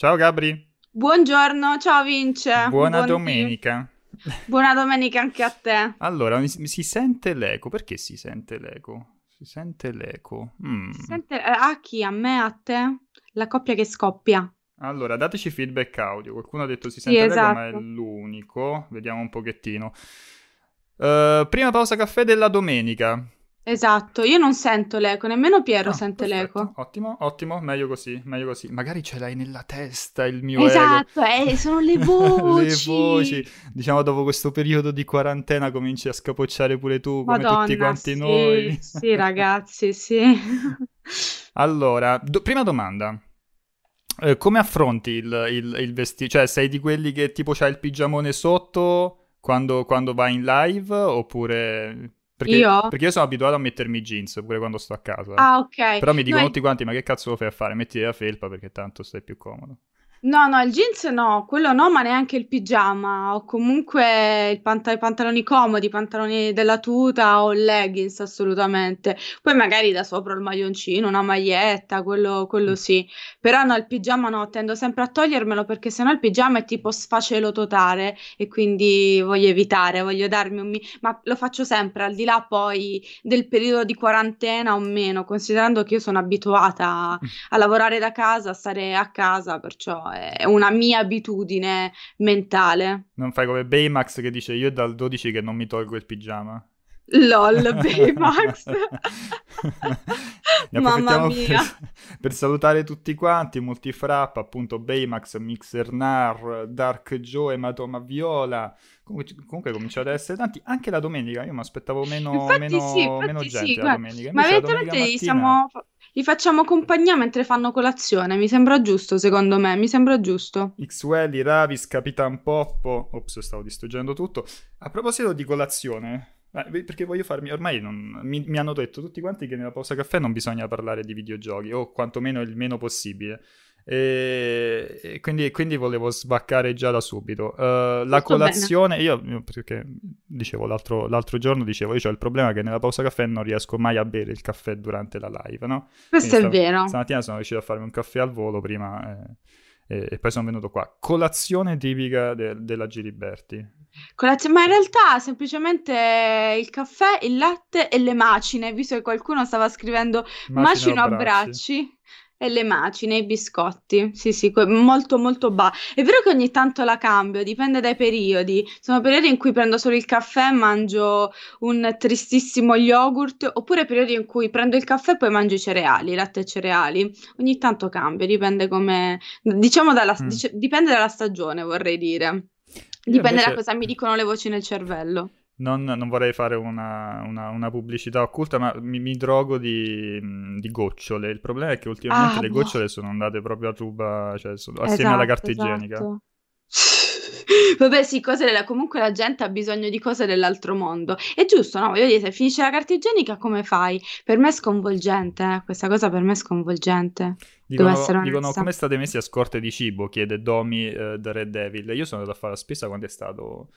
Ciao Gabri. Buongiorno, ciao Vince. Buona Buon- domenica. Buona domenica anche a te. Allora, mi- si sente l'eco. Perché si sente l'eco? Si sente l'eco. Mm. Si sente eh, a chi? A me, a te? La coppia che scoppia. Allora, dateci feedback audio. Qualcuno ha detto si Sì, sente l'eco, ma è esatto. l'unico. Vediamo un pochettino. Eh, prima pausa caffè della domenica. Esatto, io non sento l'eco, nemmeno Piero Ah, sente perfetto. l'eco. Ottimo, ottimo, meglio così, meglio così. Magari ce l'hai nella testa il mio ego. Esatto, eh, sono le voci. Le voci. Diciamo, dopo questo periodo di quarantena cominci a scapocciare pure tu, come Madonna, tutti quanti sì, noi. Sì, ragazzi, sì. Allora, do- prima domanda. Eh, come affronti il, il, il vestito? Cioè, sei di quelli che tipo c'hai il pigiamone sotto quando, quando vai in live? Oppure... Perché Io? perché io sono abituato a mettermi i jeans pure quando sto a casa. Ah, ok. Però mi dicono No, tutti quanti, ma che cazzo lo fai a fare? Mettiti la felpa perché tanto stai più comodo. No, no, il jeans no, quello no, ma neanche il pigiama, o comunque i pantaloni comodi, i pantaloni della tuta o leggings, assolutamente. Poi magari da sopra il maglioncino, una maglietta, quello, quello sì. Però no, il pigiama no, tendo sempre a togliermelo perché sennò il pigiama è tipo sfacelo totale e quindi voglio evitare, voglio darmi un... mi- ma lo faccio sempre, al di là poi del periodo di quarantena o meno, considerando che io sono abituata a lavorare da casa, a stare a casa, perciò è una mia abitudine mentale. Non fai come Baymax che dice io dal 12 che non mi tolgo il pigiama. LOL, Baymax. Mamma mia. per, per salutare tutti quanti, Multifrap, appunto Baymax, Mixer Nar, Dark Joe, Ematoma Viola. Comunque, comunque cominciano ad essere tanti, anche la domenica, io mi aspettavo meno, Infatti meno, sì, meno sì, gente la guarda, domenica. Ma Invece la domenica evidentemente gli, mattina... siamo- gli facciamo compagnia mentre fanno colazione, mi sembra giusto, secondo me, mi sembra giusto. Xwelly, Ravis, Capitan Poppo. Ops, stavo distruggendo tutto. A proposito di colazione, perché voglio farmi. Ormai non- mi, mi hanno detto tutti quanti che nella pausa caffè non bisogna parlare di videogiochi, o quantomeno il meno possibile. E, e quindi, quindi volevo sbaccare già da subito. Eh, la colazione, io io perché dicevo l'altro, l'altro giorno, dicevo, io ho il problema che nella pausa caffè non riesco mai a bere il caffè durante la live, no? Questo è Quindi sta- vero. Stamattina sono riuscito a farmi un caffè al volo prima eh, e, e poi sono venuto qua. Colazione tipica de- della Giliberti. Colazio- Ma in realtà semplicemente il caffè, il latte e le macine, visto che qualcuno stava scrivendo macino a bracci e le macine, i biscotti. Sì, sì, que- molto molto ba. È vero che ogni tanto la cambio, dipende dai periodi. Sono periodi in cui prendo solo il caffè e mangio un tristissimo yogurt, oppure periodi in cui prendo il caffè e poi mangio i cereali, latte e cereali. Ogni tanto cambio, dipende come... Diciamo dalla, Mm. dice- dipende dalla stagione, vorrei dire. Dipende invece da cosa mi dicono le voci nel cervello. Non, non vorrei fare una, una- una pubblicità occulta, ma mi, mi drogo di, di gocciole. Il problema è che ultimamente Ah, le boh. gocciole sono andate proprio a ruba, cioè sono- assieme alla Esatto, carta igienica. esatto. Vabbè, sì, cose della... comunque la gente ha bisogno di cose dell'altro mondo. È giusto, no? Voglio dire, se finisce la carta igienica, come fai? Per me è sconvolgente, eh. Questa cosa per me è sconvolgente. Dicono, dicono, come state messi a scorte di cibo? Chiede Domi eh, da Red Devil. Io sono andato a fare la spesa quando è stato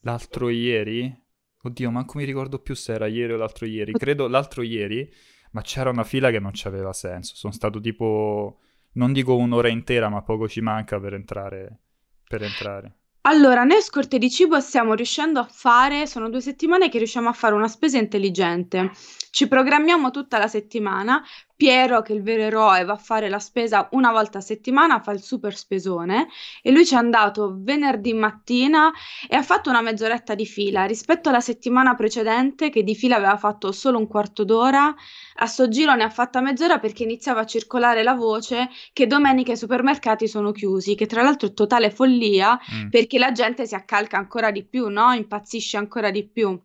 l'altro ieri. Oddio, manco mi ricordo più se era ieri o l'altro ieri. Credo l'altro ieri, ma c'era una fila che non c'aveva senso. Sono stato tipo, non dico un'ora intera, ma poco ci manca per entrare. Per entrare. Allora, noi scorte di cibo stiamo riuscendo a fare, sono due settimane che riusciamo a fare una spesa intelligente. Ci programmiamo tutta la settimana. Piero, che è il vero eroe, va a fare la spesa una volta a settimana, fa il super spesone e lui ci è andato venerdì mattina e ha fatto una mezz'oretta di fila rispetto alla settimana precedente che di fila aveva fatto solo un quarto d'ora. A sto giro ne ha fatta mezz'ora perché iniziava a circolare la voce che domenica i supermercati sono chiusi, che tra l'altro è totale follia Mm. perché la gente si accalca ancora di più, no? Impazzisce ancora di più.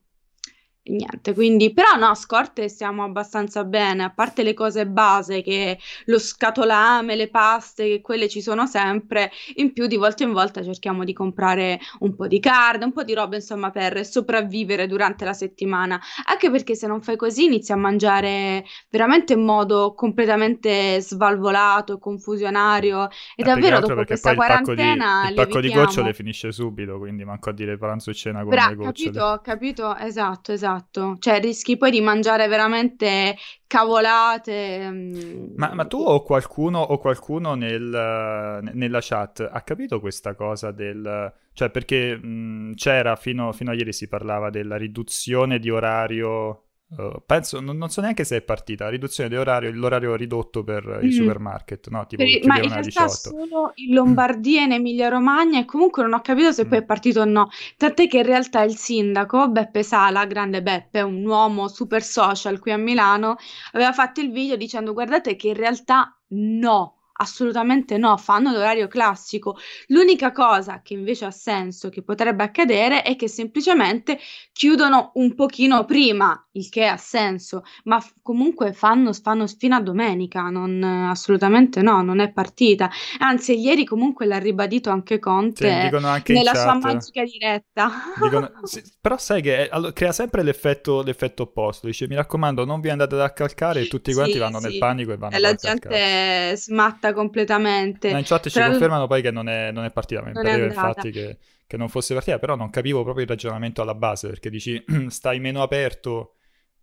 Niente, quindi, però no, a scorte stiamo abbastanza bene, a parte le cose base che lo scatolame, le paste, che quelle ci sono sempre, in più di volta in volta cerchiamo di comprare un po' di carne, un po' di roba, insomma, per sopravvivere durante la settimana, anche perché se non fai così inizi a mangiare veramente in modo completamente svalvolato, confusionario, e che davvero dopo questa poi il pacco di- quarantena il pacco di gocciole finisce subito, quindi manco a dire pranzo e cena con Bra- le gocciole. capito, capito, esatto, esatto. Esatto. Cioè rischi poi di mangiare veramente cavolate. mm, Ma, ma tu o qualcuno, o qualcuno nel- nella chat ha capito questa cosa del... Cioè, perché mh, c'era fino, fino a ieri si parlava della riduzione di orario... eh, penso, non, non so neanche se è partita, la riduzione di orario, l'orario ridotto per i Mm. supermarket, no? Tipo Per i- ma in realtà 18. solo in Lombardia e in Emilia-Romagna e comunque non ho capito se poi è Mm. partito o no. Tant'è che in realtà il sindaco, Beppe Sala, grande Beppe, un uomo super social qui a Milano, aveva fatto il video dicendo guardate che in realtà no. Assolutamente no, fanno l'orario classico. L'unica cosa che invece ha senso che potrebbe accadere è che semplicemente chiudono un pochino prima, il che ha senso, ma f- comunque fanno, fanno fino a domenica, non, assolutamente no, non è partita. Anzi, ieri comunque l'ha ribadito anche Sì, Conte dicono anche nella sua magica diretta. Dicono- sì, però sai che è- allo- crea sempre l'effetto, l'effetto opposto. Dice, mi raccomando, non vi andate ad accalcare e tutti quanti Sì, vanno nel sì. panico e vanno E ad la gente smatta completamente. Ma in chat ci Tra confermano poi che non è, non è partita, mi Non pareva infatti che, che non fosse partita, però non capivo proprio il ragionamento alla base, perché dici stai meno aperto,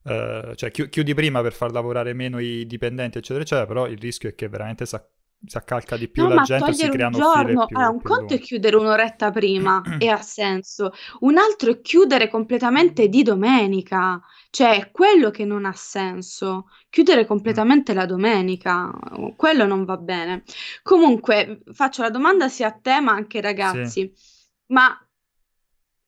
eh, cioè chi- chiudi prima per far lavorare meno i dipendenti, eccetera, eccetera, però il rischio è che veramente si si accalca di più No, la gente si un creano file giorno, più, allora un conto è lunghe. chiudere un'oretta prima e ha senso, un altro è chiudere completamente di domenica, cioè è quello che non ha senso, chiudere Mm. completamente la domenica, quello non va bene. Comunque, faccio la domanda sia a te ma anche ai Sì. ragazzi, ma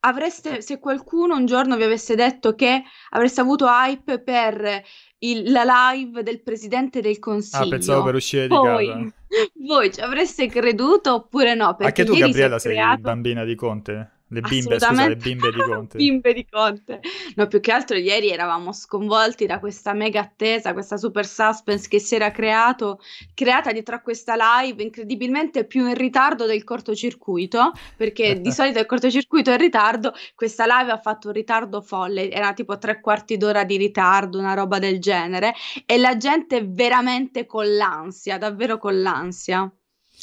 avreste, se qualcuno un giorno vi avesse detto che avreste avuto hype per il- la live del Presidente del Ah, pensavo per Consiglio, uscire di casa. voi, voi ci avreste creduto oppure no? Perché Anche tu, Gabriella, sei creato bambina di Conte? Le bimbe, scusa, le bimbe di Conte. bimbe di Conte. No, più che altro ieri eravamo sconvolti da questa mega attesa, questa super suspense che si era creato, creata dietro a questa live incredibilmente più in ritardo del cortocircuito, perché di solito il cortocircuito è in ritardo, questa live ha fatto un ritardo folle, era tipo tre quarti d'ora di ritardo, una roba del genere, e la gente veramente con l'ansia, davvero con l'ansia.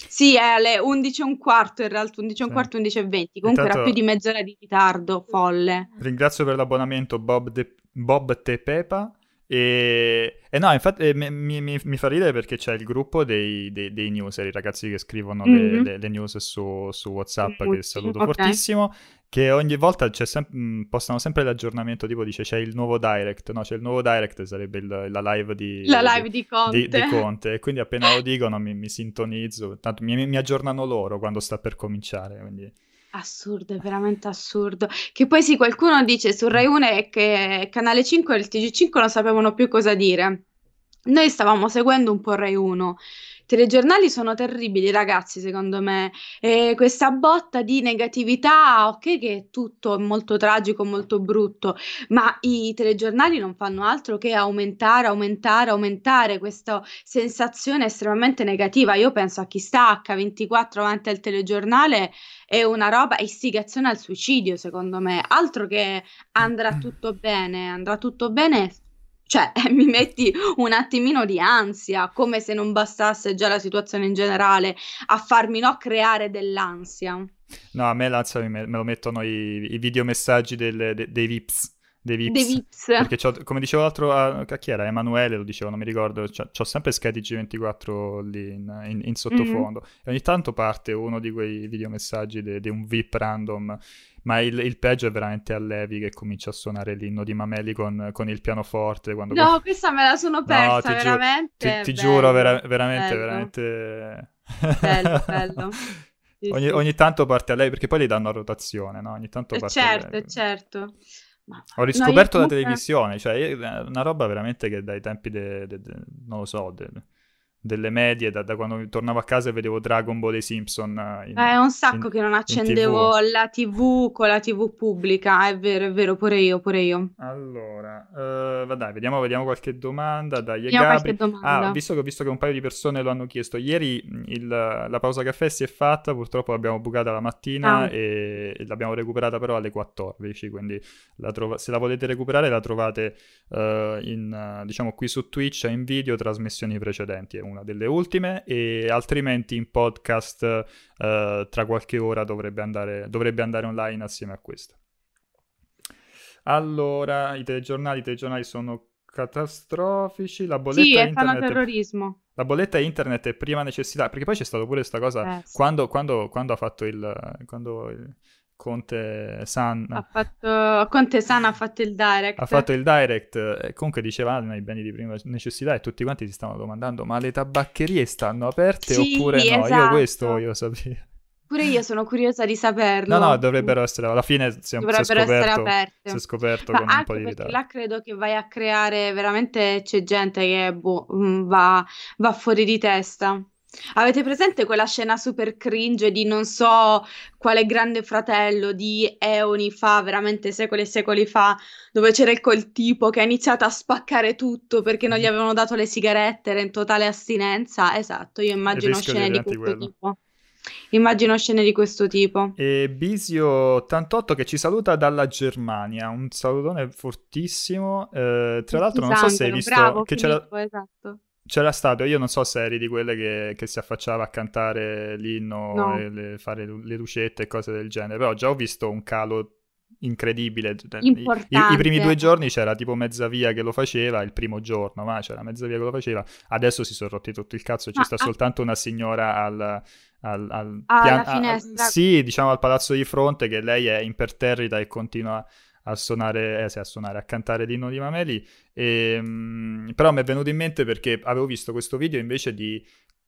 Sì, è alle 11 e un quarto in realtà, 11 e un quarto, 11 e 20, comunque era Intanto più di mezz'ora di ritardo, folle. ringrazio per l'abbonamento Bob, De- Bob Te Pepa. E, e no, infatti eh, mi, mi- mi fa ridere perché c'è il gruppo dei, dei, dei newser, i ragazzi che scrivono le, Mhm. le- le news su, su WhatsApp, che Tutti, saluto ok. fortissimo, che ogni volta c'è sem- mh, postano sempre l'aggiornamento, tipo dice c'è il nuovo direct, no? C'è il nuovo direct, sarebbe il- la live di, La live di Conte. di, di Conte, e quindi appena lo dicono mi, mi sintonizzo, tanto mi, mi aggiornano loro quando sta per cominciare, quindi... Assurdo, è veramente assurdo. Che poi sì, qualcuno dice su Rai 1 è che Canale 5 e il TG5 non sapevano più cosa dire. Noi stavamo seguendo un po' Rai 1. I telegiornali sono terribili, ragazzi, secondo me. E questa botta di negatività, ok, che è tutto molto tragico, molto brutto, ma i telegiornali non fanno altro che aumentare, aumentare, aumentare questa sensazione estremamente negativa. Io penso a chi sta H24 avanti al telegiornale è una roba, è istigazione al suicidio, secondo me. Altro che andrà tutto bene, andrà tutto bene. Cioè, mi metti un attimino di ansia, come se non bastasse già la situazione in generale a farmi no creare dell'ansia. No, a me l'ansia me, me lo mettono i, i videomessaggi del- de- dei VIPs. Dei VIPs. Vips. Perché come dicevo l'altro, a, a chi era? Emanuele lo dicevo, non mi ricordo. C'ho, c'ho sempre Sky G24 lì in, in- in sottofondo. E ogni tanto parte uno di quei videomessaggi di un VIP random. Ma il, il peggio è veramente a Levi che comincia a suonare l'inno di Mameli con, con il pianoforte. Quando No, questa me la sono No, persa, ti giuro- veramente. ti, ti bello, giuro, vera- veramente, bello. veramente... Bello, bello. Ogni, ogni tanto parte a lei, perché poi li danno a rotazione, no? Ogni tanto Eh, parte a certo, lei. eh, certo. Ho no, riscoperto la comunque- televisione, cioè io- una roba veramente che dai tempi, de- de- de- non lo so, delle medie, da, da quando tornavo a casa e vedevo Dragon Ball e Simpson eh, in- È un sacco in- che non accendevo TV. la TV con la TV pubblica, è vero, è vero, pure io, pure io. Allora, va dai, vediamo, vediamo qualche domanda. Dai, Gabri. qualche domanda. Ah, visto che ho visto che un paio di persone lo hanno chiesto, ieri mh, il- la pausa caffè si è fatta, purtroppo l'abbiamo bucata la mattina Ah. e, e l'abbiamo recuperata però alle 14, quindi la trova- se la volete recuperare la trovate eh, in, diciamo qui su Twitch in video trasmissioni precedenti, una delle ultime, e altrimenti in podcast eh, tra qualche ora dovrebbe andare, dovrebbe andare online assieme a questa. Allora, i telegiornali, i telegiornali sono catastrofici, la bolletta Sì, è internet... terrorismo. La bolletta internet è prima necessità, perché poi c'è stato pure questa cosa, Eh, sì. quando, quando- quando ha fatto il... quando il Conte San Ha fatto... Conte San ha fatto il direct. ha fatto il direct, comunque diceva i beni di prima necessità e tutti quanti si stavano domandando ma le tabaccherie stanno aperte Sì, oppure no? Io esatto. questo voglio sapere. Pure io sono curiosa di saperlo. No, no, dovrebbero essere, alla fine si è, si è Dovrebbero essere scoperto, aperte. si è scoperto Ma con un po' di ritardo. là credo che vai a creare veramente c'è gente che boh, mm, va, va fuori di testa. Avete presente quella scena super cringe di non so quale grande fratello di eoni fa, veramente secoli e secoli fa, dove c'era il quel tipo che ha iniziato a spaccare tutto perché non gli avevano dato le sigarette, era in totale astinenza? Esatto, io immagino scene di questo quello. tipo. Immagino scene di questo tipo. E Bisio88 che ci saluta dalla Germania, un salutone fortissimo. Eh, tra l'altro non so se hai visto bravo, che c'era, Filippo, esatto. C'era stato, io non so se eri di quelle che, che si affacciava a cantare l'inno No. e le- fare le lucette e cose del genere, però già ho visto un calo incredibile. I- I, i primi due giorni c'era tipo mezza via che lo faceva, il primo giorno, ma c'era mezza via che lo faceva. Adesso si sono rotti tutto il cazzo, ci Ma sta ah- soltanto una signora al, al, al pian- alla a- a- finestra. sì, diciamo al palazzo di fronte che lei è imperterrita e continua a suonare, eh, sì, a suonare, a cantare l'inno di Mameli. E, mm, però mi è venuto in mente perché avevo visto questo video invece di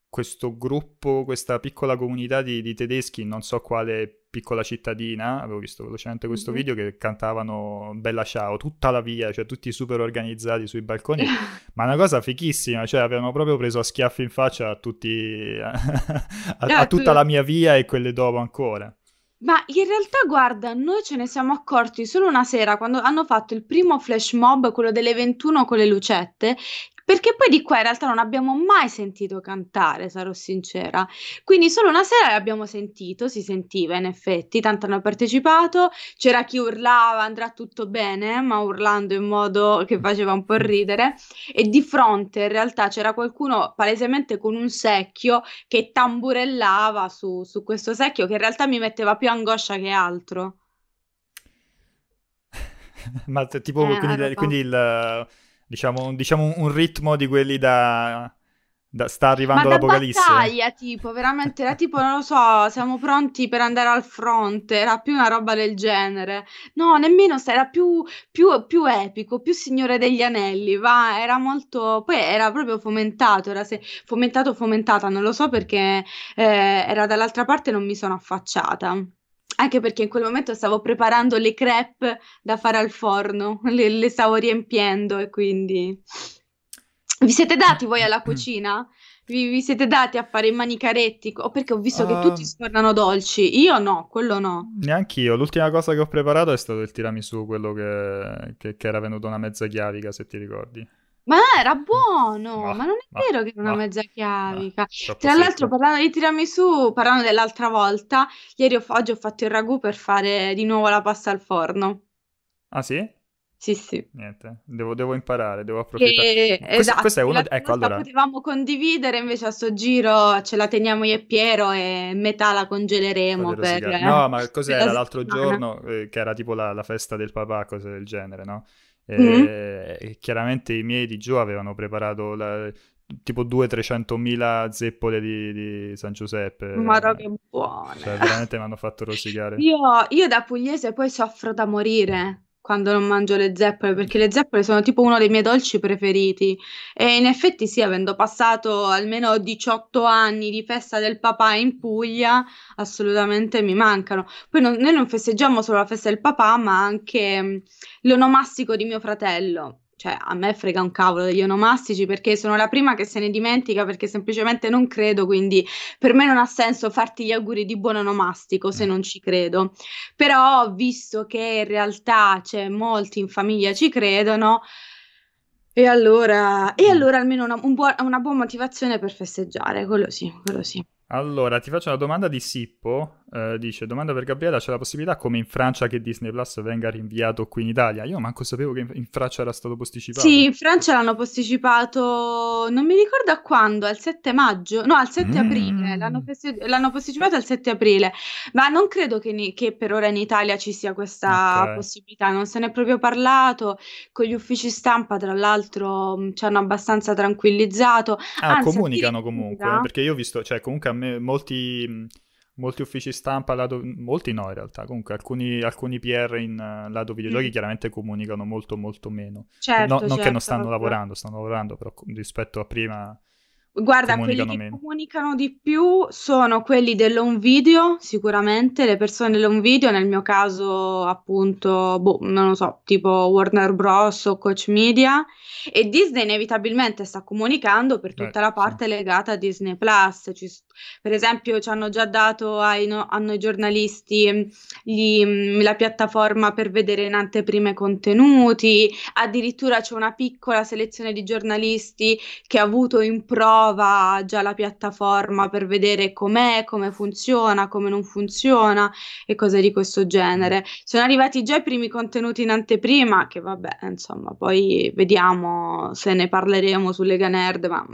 questo gruppo, questa piccola comunità di, di tedeschi, non so quale piccola cittadina, avevo visto velocemente questo Mhm. video che cantavano Bella Ciao tutta la via, cioè tutti super organizzati sui balconi, ma una cosa fichissima, cioè avevano proprio preso a schiaffi in faccia a tutti, a, a Ah, tu- tutta la mia via e quelle dopo ancora. Ma in realtà, guarda, noi ce ne siamo accorti solo una sera quando hanno fatto il primo flash mob, quello delle 21 con le lucette, perché poi di qua in realtà non abbiamo mai sentito cantare, sarò sincera. Quindi solo una sera l'abbiamo sentito, si sentiva in effetti, tanto hanno partecipato, c'era chi urlava andrà tutto bene, ma urlando in modo che faceva un po' ridere, e di fronte in realtà c'era qualcuno palesemente con un secchio che tamburellava su, su questo secchio che in realtà mi metteva più angoscia che altro. Ma t- tipo, Eh, quindi, quindi il, diciamo, diciamo un, ritmo di quelli da, da- sta Ma arrivando da l'apocalisse. battaglia, tipo, veramente era tipo, non lo so, siamo pronti per andare al fronte, era più una roba del genere. No, nemmeno, era più, più, più epico, più Signore degli Anelli, va, era molto, poi era proprio fomentato, era se- fomentato, fomentata, non lo so perché eh, era dall'altra parte non mi sono affacciata. Anche perché in quel momento stavo preparando le crepe da fare al forno, le, le stavo riempiendo e quindi... Vi siete dati voi alla cucina? Vi, vi siete dati a fare i manicaretti? O perché ho visto che Ah. tutti sfornano dolci. Io no, quello no. Neanch'io. L'ultima cosa che ho preparato è stato il tiramisù, quello che, che- che era venuto una mezza chiavica, se ti ricordi. Ma era buono, Ma- ma non è ma- vero che era una ma- mezza chiavica. Tra l'altro, parlando di tiramisù, parlando dell'altra volta, ieri ho, oggi ho fatto il ragù per fare di nuovo la pasta al forno. Ah sì? Sì, sì. Niente, devo, devo imparare, devo approfittare. Che, Questo- esatto, questo è uno- l'altra ecco, allora- potevamo condividere, invece a sto giro ce la teniamo io e Piero e metà la congeleremo per... No, ma cos'era la l'altro settimana. giorno, eh, che era tipo la, la festa del papà, cose del genere, no? E, Mhm. e chiaramente i miei di giù avevano preparato la- tipo 200-300 mila zeppole di, di San Giuseppe. Madò che buone. Cioè, veramente mi hanno fatto rosicare. Io, io da pugliese poi soffro da morire quando non mangio le zeppole, perché le zeppole sono tipo uno dei miei dolci preferiti. E in effetti sì, avendo passato almeno 18 anni di festa del papà in Puglia, assolutamente mi mancano. Poi non- noi non festeggiamo solo la festa del papà, ma anche mh, l'onomastico di mio fratello. Cioè, a me frega un cavolo degli onomastici perché sono la prima che se ne dimentica perché semplicemente non credo, quindi per me non ha senso farti gli auguri di buon onomastico se non ci credo. Però, visto che in realtà c'è molti in famiglia ci credono, e allora, e allora almeno una, un buo- una buona motivazione per festeggiare, quello sì, quello sì. Allora, ti faccio una domanda di Sippo. Eh, dice, domanda per Gabriela, c'è la possibilità come in Francia che Disney Plus venga rinviato qui in Italia? Io manco sapevo che in Francia era stato posticipato. Sì, in Francia l'hanno posticipato, non mi ricordo a quando, al 7 maggio, no, al 7 mm. aprile, l'hanno, festi- l'hanno, posticipato al 7 aprile, ma non credo che, ne- che per ora in Italia ci sia questa okay. possibilità, non se ne è proprio parlato, con gli uffici stampa tra l'altro mm, ci hanno abbastanza tranquillizzato. Ah, Anzi, comunicano comunque, eh, perché io ho visto, cioè comunque a me molti mm, molti uffici stampa, lato, molti no in realtà, comunque alcuni, alcuni PR in uh, lato videogiochi mm. chiaramente comunicano molto molto meno. Certo, no, non certo, che non stanno lavorando, stanno lavorando, però rispetto a prima Guarda, quelli che meno. comunicano di più sono quelli dell'home video, sicuramente, le persone dell'home video, nel mio caso appunto, boh, non lo so, tipo Warner Bros. o Coach Media, e Disney inevitabilmente sta comunicando per tutta eh, la parte sì. legata a Disney Plus. Ci, per esempio, ci hanno già dato ai, no, a noi giornalisti gli, la piattaforma per vedere in anteprima i contenuti, addirittura c'è una piccola selezione di giornalisti che ha avuto in pro prova già la piattaforma per vedere com'è, come funziona, come non funziona e cose di questo genere. Sono arrivati già i primi contenuti in anteprima, che vabbè, insomma, poi vediamo se ne parleremo su Lega Nerd, ma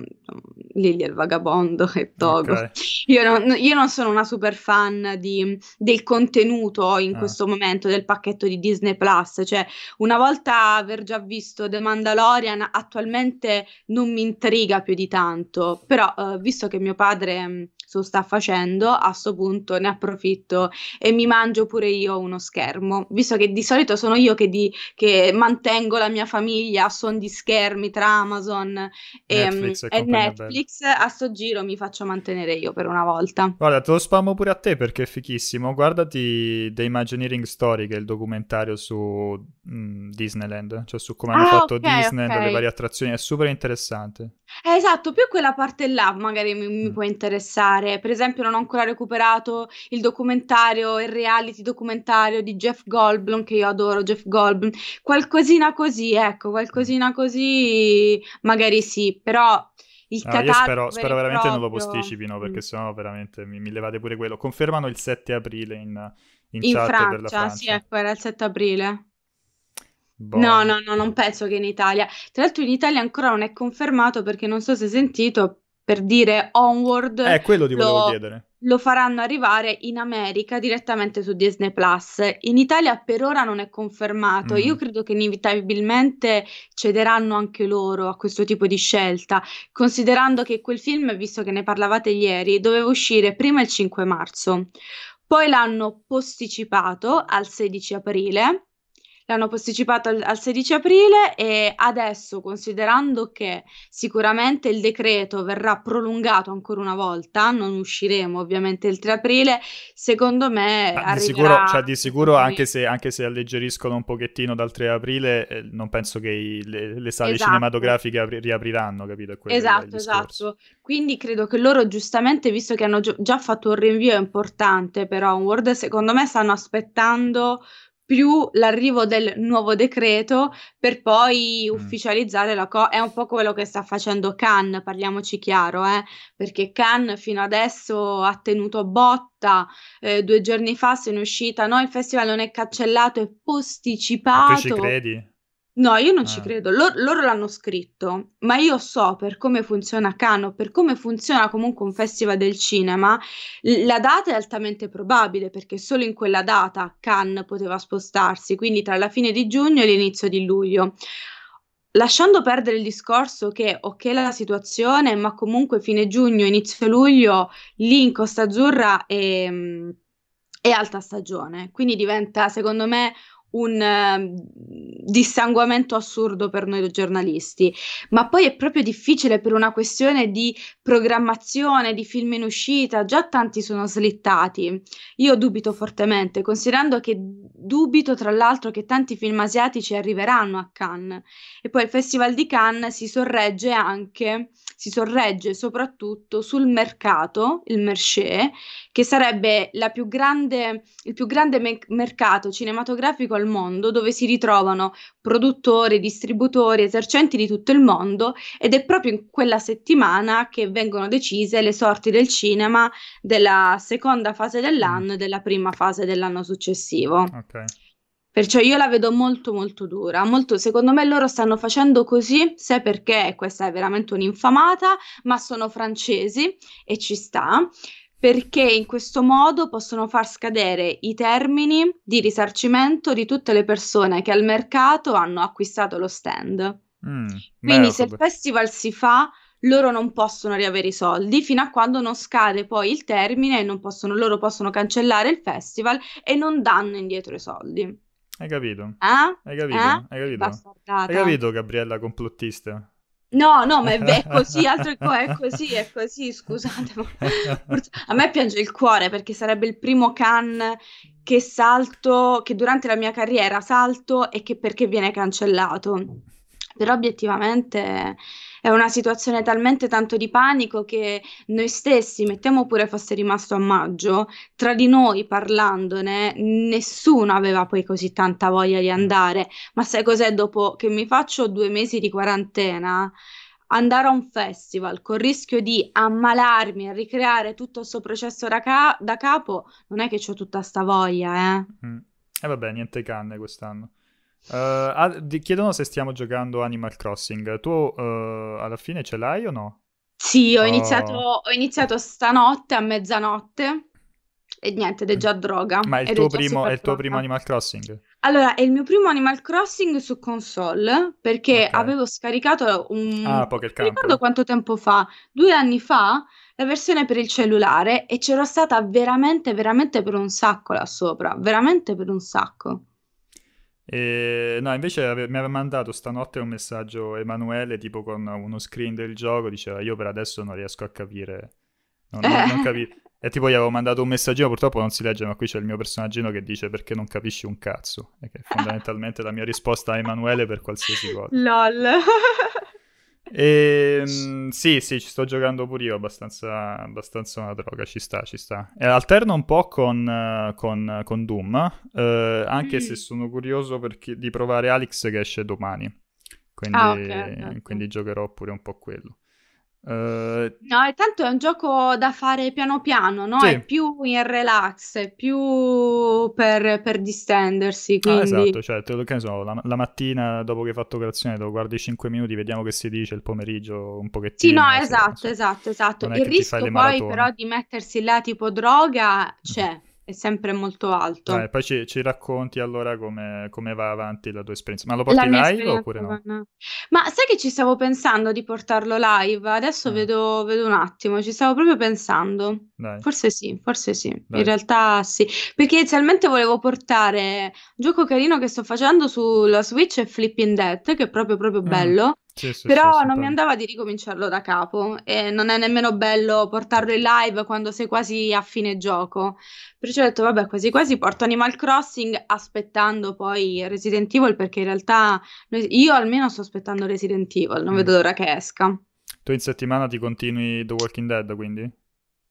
Lily è il vagabondo e Togo. Okay. Io, non, io, non, sono una super fan di, del contenuto in ah. questo momento del pacchetto di Disney Plus, cioè una volta aver già visto The Mandalorian attualmente non mi intriga più di tanto tutto, però uh, visto che mio padre mh, mm, lo sta facendo, a questo punto ne approfitto e mi mangio pure io uno schermo, visto che di solito sono io che, di, che mantengo la mia famiglia a suon di schermi tra Amazon e Netflix, e Netflix a sto giro mi faccio mantenere io per una volta. Guarda, te lo spammo pure a te perché è fichissimo, guardati The Imagineering Story che è il documentario su mh, mm, Disneyland, cioè su come hanno ah, fatto okay, Disneyland, okay. le varie attrazioni, è super interessante. Eh, esatto, più quella parte là magari mi, mi, mm. può interessare. Per esempio, non ho ancora recuperato il documentario, il reality documentario di Jeff Goldblum, che io adoro Jeff Goldblum. Qualcosina così, ecco, qualcosina così magari sì, però il ah, io spero, spero veramente proprio... non lo posticipino perché mm. sennò veramente mi, mi, levate pure quello. Confermano il 7 aprile in, in, in chat Francia, per la Francia. Sì, ecco, era il 7 aprile. Boh. No, no, no, non penso che in Italia. Tra l'altro in Italia ancora non è confermato perché non so se hai sentito, per dire Onward. Eh, quello ti volevo lo, chiedere. Lo faranno arrivare in America direttamente su Disney Plus. In Italia per ora non è confermato. Mm. Io credo che inevitabilmente cederanno anche loro a questo tipo di scelta, considerando che quel film, visto che ne parlavate ieri, doveva uscire prima il 5 marzo. Poi l'hanno posticipato al 16 aprile l'hanno posticipato al, al 16 aprile e adesso, considerando che sicuramente il decreto verrà prolungato ancora una volta, non usciremo ovviamente il 3 aprile, secondo me ah, di sicuro, cioè, di sicuro anche, se, anche, se, alleggeriscono un pochettino dal 3 aprile, eh, non penso che i, le, le, sale esatto. cinematografiche apri- riapriranno, capito? Esatto, esatto. Quindi credo che loro giustamente, visto che hanno già fatto un rinvio importante per Onward, secondo me stanno aspettando più l'arrivo del nuovo decreto per poi mm. ufficializzare la cosa. È un po' quello che sta facendo Cannes, parliamoci chiaro, eh? perché Cannes fino adesso ha tenuto botta. Eh, due giorni fa se ne è uscita, no, il festival non è cancellato, è posticipato. Ma tu ci credi? No, io non ci ah. credo. Lor- loro l'hanno scritto, ma io so per come funziona Cannes, per come funziona comunque un festival del cinema, la data è altamente probabile perché solo in quella data Cannes poteva spostarsi, quindi tra la fine di giugno e l'inizio di luglio. Lasciando perdere il discorso che ok la situazione, ma comunque fine giugno, inizio luglio, lì in Costa Azzurra è, è alta stagione, quindi diventa secondo me un uh, dissanguamento assurdo per noi giornalisti, ma poi è proprio difficile per una questione di programmazione di film in uscita, già tanti sono slittati. Io dubito fortemente, considerando che dubito tra l'altro che tanti film asiatici arriveranno a Cannes e poi il Festival di Cannes si sorregge anche si sorregge soprattutto sul mercato, il marché, che sarebbe più grande, il più grande me- mercato cinematografico al mondo dove si ritrovano produttori, distributori, esercenti di tutto il mondo ed è proprio in quella settimana che vengono decise le sorti del cinema della seconda fase dell'anno mm. e della prima fase dell'anno successivo. Ok. Perciò io la vedo molto molto dura, molto, secondo me loro stanno facendo così, se perché questa è veramente un'infamata, ma sono francesi e ci sta, perché in questo modo possono far scadere i termini di risarcimento di tutte le persone che al mercato hanno acquistato lo stand. Mm, Quindi beh, se il festival si fa, loro non possono riavere i soldi fino a quando non scade poi il termine e possono, loro possono cancellare il festival e non danno indietro i soldi. Hai capito? Eh? Hai capito? Eh? Hai capito? Hai capito, Gabriella complottista? No, no, ma è, è così, altro è così, è così, scusate. A me piange il cuore perché sarebbe il primo can che salto, che durante la mia carriera salto e che perché viene cancellato. Però obiettivamente è una situazione talmente tanto di panico che noi stessi, mettiamo pure fosse rimasto a maggio, tra di noi parlandone, nessuno aveva poi così tanta voglia di andare. Ma sai cos'è dopo che mi faccio due mesi di quarantena? Andare a un festival con il rischio di ammalarmi e ricreare tutto questo processo da, ca- da, capo, non è che ho tutta sta voglia, eh. Mm. E eh vabbè, niente canne quest'anno. Uh, chiedono se stiamo giocando Animal Crossing. Tu uh, alla fine ce l'hai o no? Sì, ho, oh. iniziato, ho iniziato stanotte a mezzanotte e niente, ed è già droga. Ma è il, tuo primo, è il tuo primo Animal Crossing? Allora, è il mio primo Animal Crossing su console perché okay. avevo scaricato un... Ah, Pocket Non ricordo quanto tempo fa, due anni fa, la versione per il cellulare e c'ero stata veramente, veramente per un sacco là sopra, veramente per un sacco. E, no, invece ave- mi aveva mandato stanotte un messaggio Emanuele, tipo con uno screen del gioco, diceva io per adesso non riesco a capire. Non, non, non capi- e tipo gli avevo mandato un messaggino, purtroppo non si legge, ma qui c'è il mio personaggino che dice perché non capisci un cazzo. E che è fondamentalmente la mia risposta a Emanuele per qualsiasi cosa. LOL. E, ehm, sì, sì, ci sto giocando pure io, abbastanza, abbastanza una droga, ci sta, ci sta. E alterno un po' con, con, con Doom, eh, anche mm. se sono curioso perché, di provare Alex che esce domani. Quindi, ah, okay, okay. quindi giocherò pure un po' quello. Uh, no, e tanto è un gioco da fare piano piano, no? Sì. È più in relax, è più per, per distendersi. Ah, quindi... Ah, esatto, cioè, te, che ne so, la, la, mattina dopo che hai fatto colazione, lo guardi 5 minuti, vediamo che si dice, il pomeriggio un pochettino. Sì, no, esatto, esatto, esatto. Il rischio poi maratone. però di mettersi là tipo droga c'è è sempre molto alto. Dai, poi ci, ci racconti allora come, come, va avanti la tua esperienza. Ma lo porti live oppure no? no? Ma sai che ci stavo pensando di portarlo live? Adesso ah. vedo, vedo, un attimo, ci stavo proprio pensando. Dai. Forse sì, forse sì. Dai. In realtà sì. Perché inizialmente volevo portare un gioco carino che sto facendo sulla Switch è Flipping Dead, che è proprio proprio mm. bello. Sì, sì, Però sì, non mi andava di ricominciarlo da capo e non è nemmeno bello portarlo in live quando sei quasi a fine gioco. Perciò ho detto, vabbè, quasi quasi porto Animal Crossing aspettando poi Resident Evil perché in realtà io almeno sto aspettando Resident Evil, non mm. vedo l'ora che esca. Tu in settimana ti continui The Walking Dead, quindi?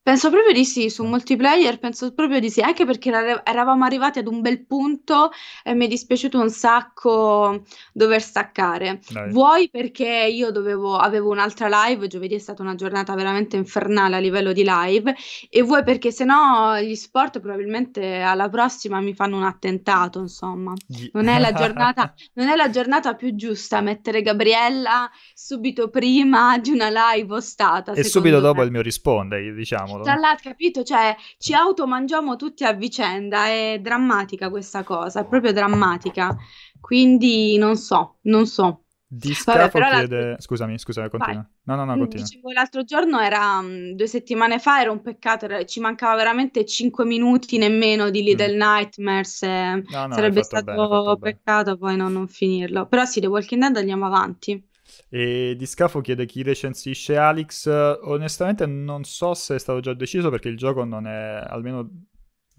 Penso proprio di sì, su multiplayer penso proprio di sì, anche perché eravamo arrivati ad un bel punto e mi è dispiaciuto un sacco dover staccare. Dai. Vuoi perché io dovevo, avevo un'altra live, giovedì è stata una giornata veramente infernale a livello di live, e vuoi perché se no gli sport probabilmente alla prossima mi fanno un attentato, insomma. Non è la giornata, non è la giornata più giusta mettere Gabriella subito prima di una live ostata. E subito me. dopo il mio risponde, diciamo tra l'altro, capito? Cioè, ci automangiamo tutti a vicenda, è drammatica questa cosa, è proprio drammatica. Quindi non so, non so. Di Scafo chiede... Scusami, scusami, continua. Vai. No, no, no, continua. Dicevo, l'altro giorno era um, due settimane fa, era un peccato, era, ci mancava veramente 5 minuti nemmeno di Little mm. Nightmares. Eh, no, no, sarebbe stato bene, peccato poi no, non finirlo. Però sì, The Walking Dead andiamo avanti. E di Scafo chiede chi recensisce Alex. Onestamente non so se è stato già deciso perché il gioco non è, almeno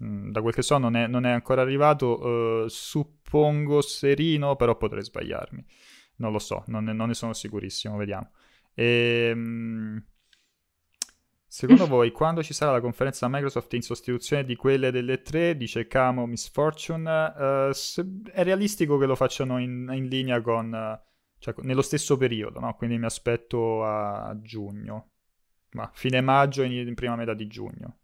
mm, da quel che so, non è, non è ancora arrivato. Uh, suppongo Serino, però potrei sbagliarmi. Non lo so, non ne, non ne sono sicurissimo, vediamo. E, um, Secondo voi, quando ci sarà la conferenza Microsoft in sostituzione di quelle delle tre, dice Camo Misfortune, uh, se, è realistico che lo facciano in, in linea con, uh, cioè, nello stesso periodo, no? Quindi mi aspetto a giugno, ma fine maggio in, in prima metà di giugno.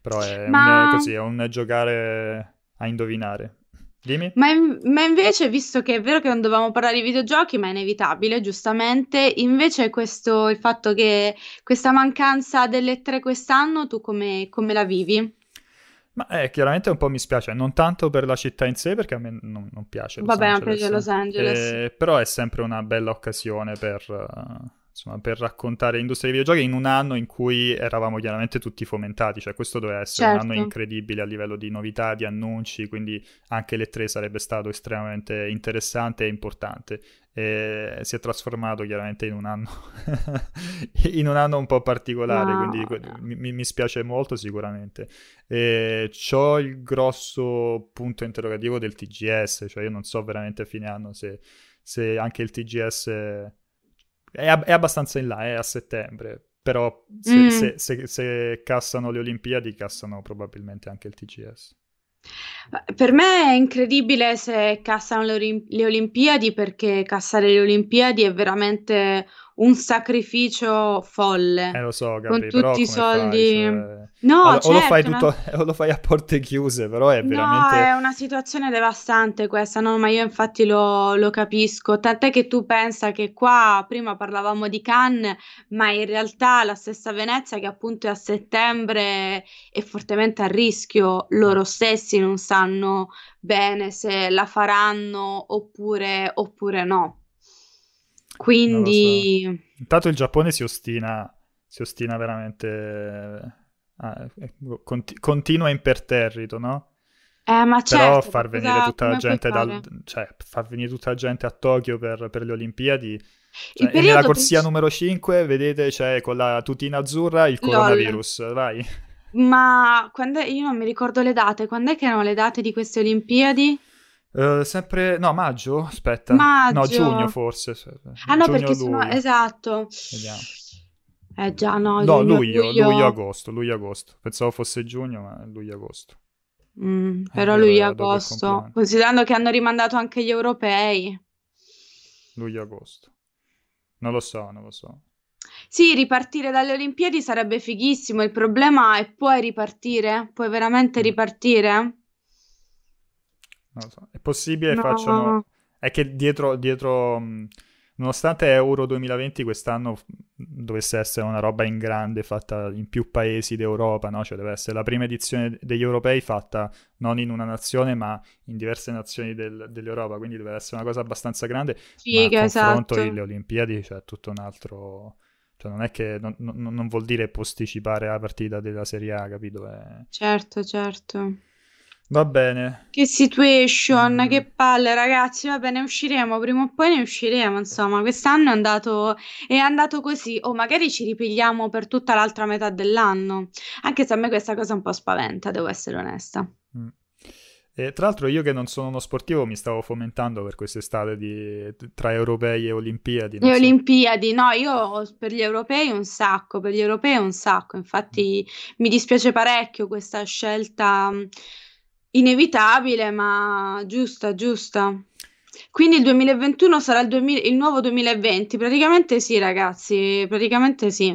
Però è, ma... un, così, è un giocare a indovinare. Dimmi. Ma, in- ma, invece, visto che è vero che non dovevamo parlare di videogiochi, ma è inevitabile, giustamente, invece questo, il fatto che questa mancanza delle tre quest'anno, tu come, come la vivi? Ma eh, chiaramente un po' mi spiace, non tanto per la città in sé, perché a me non, non piace Los Vabbè, Angeles. anche Los Angeles. Eh, però è sempre una bella occasione per... Uh insomma, per raccontare l'industria dei videogiochi in un anno in cui eravamo chiaramente tutti fomentati, cioè questo doveva essere certo. un anno certo. incredibile a livello di novità, di annunci, quindi anche le tre sarebbe stato estremamente interessante e importante. E si è trasformato chiaramente in un anno, in un anno un po' particolare, no. quindi mi, mi, spiace molto sicuramente. E c'ho il grosso punto interrogativo del TGS, cioè io non so veramente a fine anno se, se anche il TGS è, è abbastanza in là, è a settembre. Però se, mm. se, se, se, cassano le Olimpiadi, cassano probabilmente anche il TGS. Per me è incredibile se cassano le, le Olimpiadi perché cassare le Olimpiadi è veramente un sacrificio folle. Eh lo so, Gabri, con tutti i soldi. Fai, cioè... No, o, certo, o, lo fai certo, tutto, una... o lo fai a porte chiuse, però è veramente... No, è una situazione devastante questa, no? Ma io infatti lo, lo capisco. Tant'è che tu pensa che qua, prima parlavamo di Cannes, ma in realtà la stessa Venezia, che appunto è a settembre, è fortemente a rischio. Loro stessi non sanno bene se la faranno oppure, oppure no. Quindi... So. Intanto il Giappone si ostina, si ostina veramente... Ah, conti- continua imperterrito, no? Eh, ma Però certo, far venire cosa, tutta la gente dal, cioè, far venire tutta la gente a Tokyo per, per le Olimpiadi cioè, nella corsia numero 5 vedete c'è con la tutina azzurra il coronavirus, Lol. vai. Ma quando io non mi ricordo le date, quando è che erano le date di queste Olimpiadi? Uh, sempre no, maggio? Aspetta, maggio. no, giugno forse. Ah, no, giugno, perché sono esatto. Vediamo. Eh già, no, no luglio, luglio, luglio, agosto, luglio, agosto. Pensavo fosse giugno, ma è luglio, agosto. Mm, però luglio, agosto, considerando che hanno rimandato anche gli europei. Luglio, agosto. Non lo so, non lo so. Sì, ripartire dalle Olimpiadi sarebbe fighissimo. Il problema è puoi ripartire? Puoi veramente mm. ripartire? Non lo so. È possibile no. facciano... È che dietro, dietro nonostante Euro 2020 quest'anno dovesse essere una roba in grande fatta in più paesi d'Europa, no? Cioè deve essere la prima edizione degli europei fatta non in una nazione ma in diverse nazioni del, dell'Europa, quindi deve essere una cosa abbastanza grande. Figa, ma esatto. le Olimpiadi, cioè tutto un altro... Cioè non è che non, non, non vuol dire posticipare la partita della Serie A, capito? È... Certo, certo. Va bene. Che situation, mm. che palle, ragazzi. Va bene, usciremo prima o poi ne usciremo. Insomma, quest'anno è andato, è andato così. O magari ci ripigliamo per tutta l'altra metà dell'anno. Anche se a me questa cosa un po' spaventa, devo essere onesta. Mm. E tra l'altro, io che non sono uno sportivo, mi stavo fomentando per quest'estate di, tra europei e Olimpiadi. Le so. Olimpiadi, no, io per gli europei un sacco, per gli europei un sacco. Infatti, mm. mi dispiace parecchio questa scelta Inevitabile, ma giusta, giusta. Quindi il 2021 sarà il, 2000, il nuovo 2020. Praticamente sì, ragazzi, praticamente sì.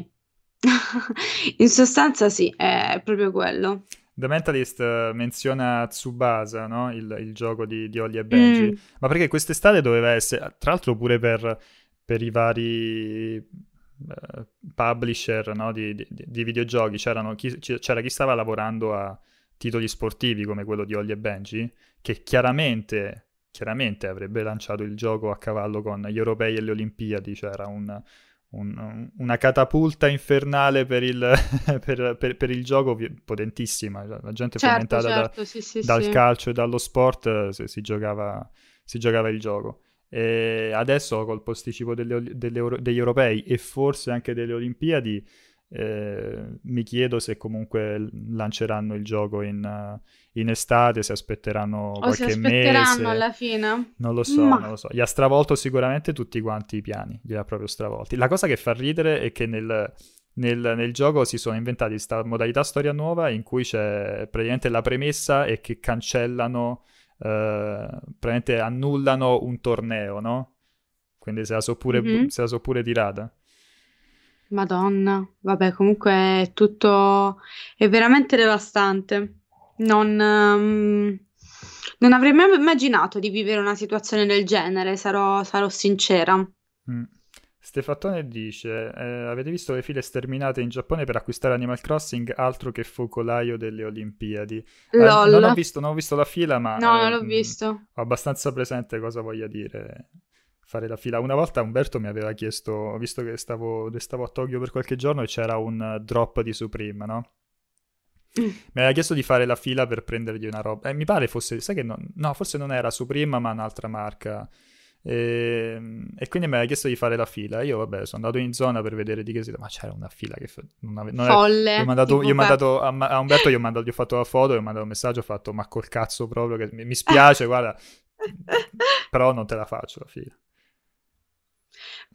In sostanza sì, è proprio quello. The Mentalist uh, menziona Tsubasa, no? il, il, gioco di, di Ollie e Benji, mm. ma perché quest'estate doveva essere, tra l'altro pure per, per i vari uh, publisher no? di, di, di, videogiochi, chi, c'era chi stava lavorando a, titoli sportivi come quello di Ollie e Benji, che chiaramente, chiaramente avrebbe lanciato il gioco a cavallo con gli europei e le Olimpiadi, cioè era un, un, una catapulta infernale per il, per, per, per il, gioco potentissima. La gente certo, fomentata certo, da, sì, sì, dal sì. calcio e dallo sport si giocava, si giocava il gioco. E adesso col posticipo delle, delle, degli europei e forse anche delle Olimpiadi eh, mi chiedo se comunque lanceranno il gioco in, uh, in estate, se aspetteranno o qualche se aspetteranno mese. alla fine. Non lo so, Ma... non lo so. Gli ha stravolto sicuramente tutti quanti i piani, li ha proprio stravolti. La cosa che fa ridere è che nel, nel, nel, gioco si sono inventati questa modalità storia nuova in cui c'è praticamente la premessa è che cancellano, eh, praticamente annullano un torneo, no? Quindi se la so pure, mm-hmm. se la so pure tirata. Madonna, vabbè, comunque è tutto, è veramente devastante. Non, um, non avrei mai immaginato di vivere una situazione del genere, sarò, sarò sincera. Mm. Stefattone dice: eh, Avete visto le file sterminate in Giappone per acquistare Animal Crossing? Altro che focolaio delle Olimpiadi. Eh, non, ho visto, non, ho visto, la fila, ma. No, non l'ho mm, visto. Ho abbastanza presente cosa voglia dire fare la fila. Una volta Umberto mi aveva chiesto, visto che stavo, stavo a Tokyo per qualche giorno e c'era un drop di Supreme, no? Mm. Mi aveva chiesto di fare la fila per prendergli una roba. Eh, mi pare fosse, sai che no, no, forse non era Supreme, ma un'altra marca. E, ehm, e, quindi mi aveva chiesto di fare la fila. Io, vabbè, sono andato in zona per vedere di che si ma c'era una fila che non ave... non Folle. Io ho mandato, io ho mandato a, a, Umberto, gli ho, mandato, gli ho fatto la foto, gli ho mandato un messaggio, ho fatto, ma col cazzo proprio, che mi, mi spiace, guarda, però non te la faccio la fila.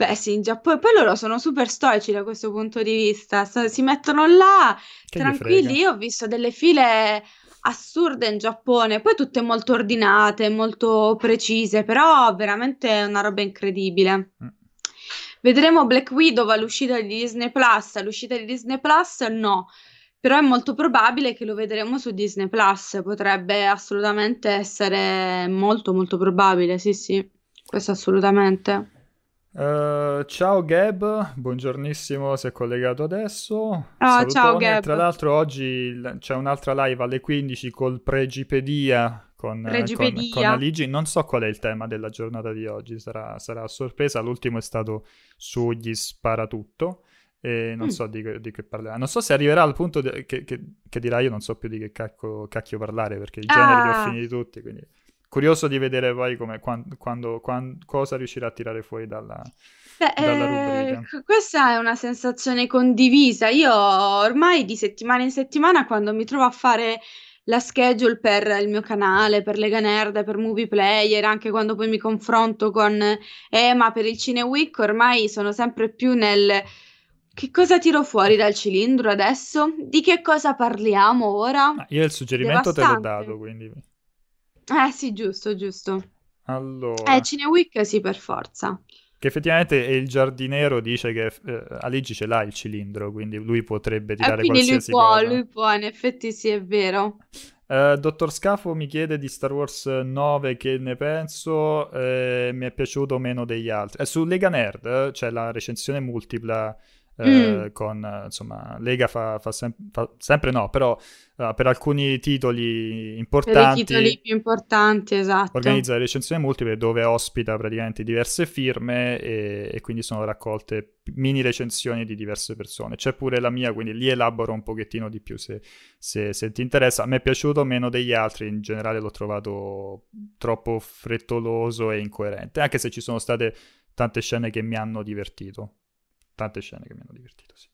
Beh, sì, in Giappone. Poi loro sono super stoici da questo punto di vista. Si mettono là che tranquilli. Io ho visto delle file assurde in Giappone, poi tutte molto ordinate, molto precise, però veramente è una roba incredibile. Mm. Vedremo Black Widow all'uscita di Disney Plus, all'uscita di Disney Plus no, però è molto probabile che lo vedremo su Disney Plus, potrebbe assolutamente essere molto molto probabile, sì sì, questo assolutamente. Uh, ciao Gab, buongiornissimo, si è collegato adesso. Oh, ciao Gab. Tra l'altro oggi c'è un'altra live alle 15 col Pregipedia con, con, con Aligi. Non so qual è il tema della giornata di oggi, sarà, sarà a sorpresa. L'ultimo è stato sugli sparatutto e non mm. so di, di, che parlerà. Non so se arriverà al punto de- che, che, che, dirà io non so più di che cacchio, cacchio parlare perché i generi ah. li ho ah. finiti tutti, quindi curioso di vedere poi come, quando, quando, quando, cosa riuscirà a tirare fuori dalla, Beh, dalla eh, questa è una sensazione condivisa. Io ormai di settimana in settimana, quando mi trovo a fare la schedule per il mio canale, per Lega Nerd, per Movie Player, anche quando poi mi confronto con Ema per il Cine Week, ormai sono sempre più nel che cosa tiro fuori dal cilindro adesso? Di che cosa parliamo ora? Ah, io il suggerimento Devastante. te l'ho dato, quindi eh sì, giusto, giusto. Allora. Eh, Cineweek sì, per forza. Che effettivamente il giardiniero dice che eh, Aligi ce l'ha il cilindro, quindi lui potrebbe tirare eh, qualsiasi lui può, cosa. lui può, in effetti sì, è vero. Uh, Dottor Scafo mi chiede di Star Wars 9 che ne penso, eh, mi è piaciuto meno degli altri. Eh, su Lega Nerd eh, c'è la recensione multipla Mm. Eh, con insomma Lega fa, fa, sem- fa, sempre no però uh, per alcuni titoli importanti per i titoli più importanti esatto. organizza le recensioni multiple dove ospita praticamente diverse firme e, e, quindi sono raccolte mini recensioni di diverse persone. C'è pure la mia quindi li elaboro un pochettino di più se, se, se ti interessa. A me è piaciuto meno degli altri in generale l'ho trovato troppo frettoloso e incoerente anche se ci sono state tante scene che mi hanno divertito tante scene che mi hanno divertito, sì.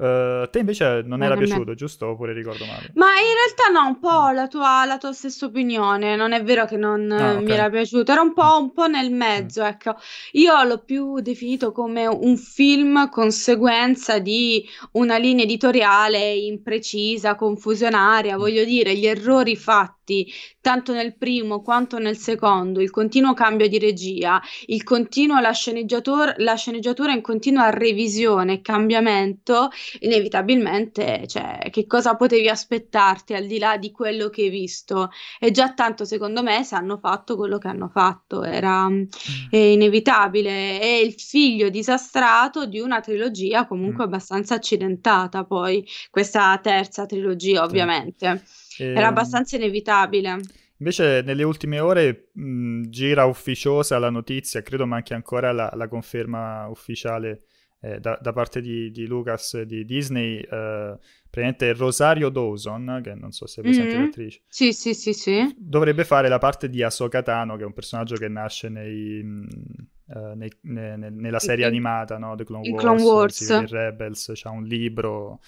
Uh, te invece non era piaciuto, giusto? Oppure ricordo male? Ma in realtà no, un po' la tua, la tua stessa opinione. Non è vero che non ah, okay. mi era piaciuto, era un po', un po nel mezzo, mm. ecco. Io l'ho più definito come un film conseguenza di una linea editoriale imprecisa, confusionaria. Voglio dire, gli errori fatti tanto nel primo quanto nel secondo, il continuo cambio di regia, il continuo la, sceneggiatura, la sceneggiatura in continua revisione e cambiamento, inevitabilmente, cioè, che cosa potevi aspettarti al di là di quello che hai visto? E già tanto, secondo me, se hanno fatto quello che hanno fatto, era mm. inevitabile. È il figlio disastrato di una trilogia comunque mm. abbastanza accidentata, poi questa terza trilogia, ovviamente. Sì. Era ehm, abbastanza inevitabile. Invece nelle ultime ore mh, gira ufficiosa la notizia, credo manchi ancora la, la conferma ufficiale eh, da, da, parte di, di, Lucas di Disney, eh, praticamente Rosario Dawson, che non so se è presente mm-hmm. l'attrice. Sì, sì, sì, sì. Dovrebbe fare la parte di Ahsoka Tano, che è un personaggio che nasce nei, uh, nei, ne, ne, nella serie in, animata, no? The Clone Wars, Clone Wars. Rebels, c'ha un libro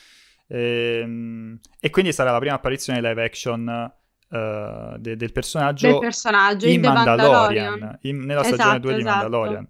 e, ehm, e quindi sarà la prima apparizione live action uh, de- del personaggio, del personaggio in, Mandalorian, Mandalorian. In, nella stagione esatto, 2 di esatto. Mandalorian.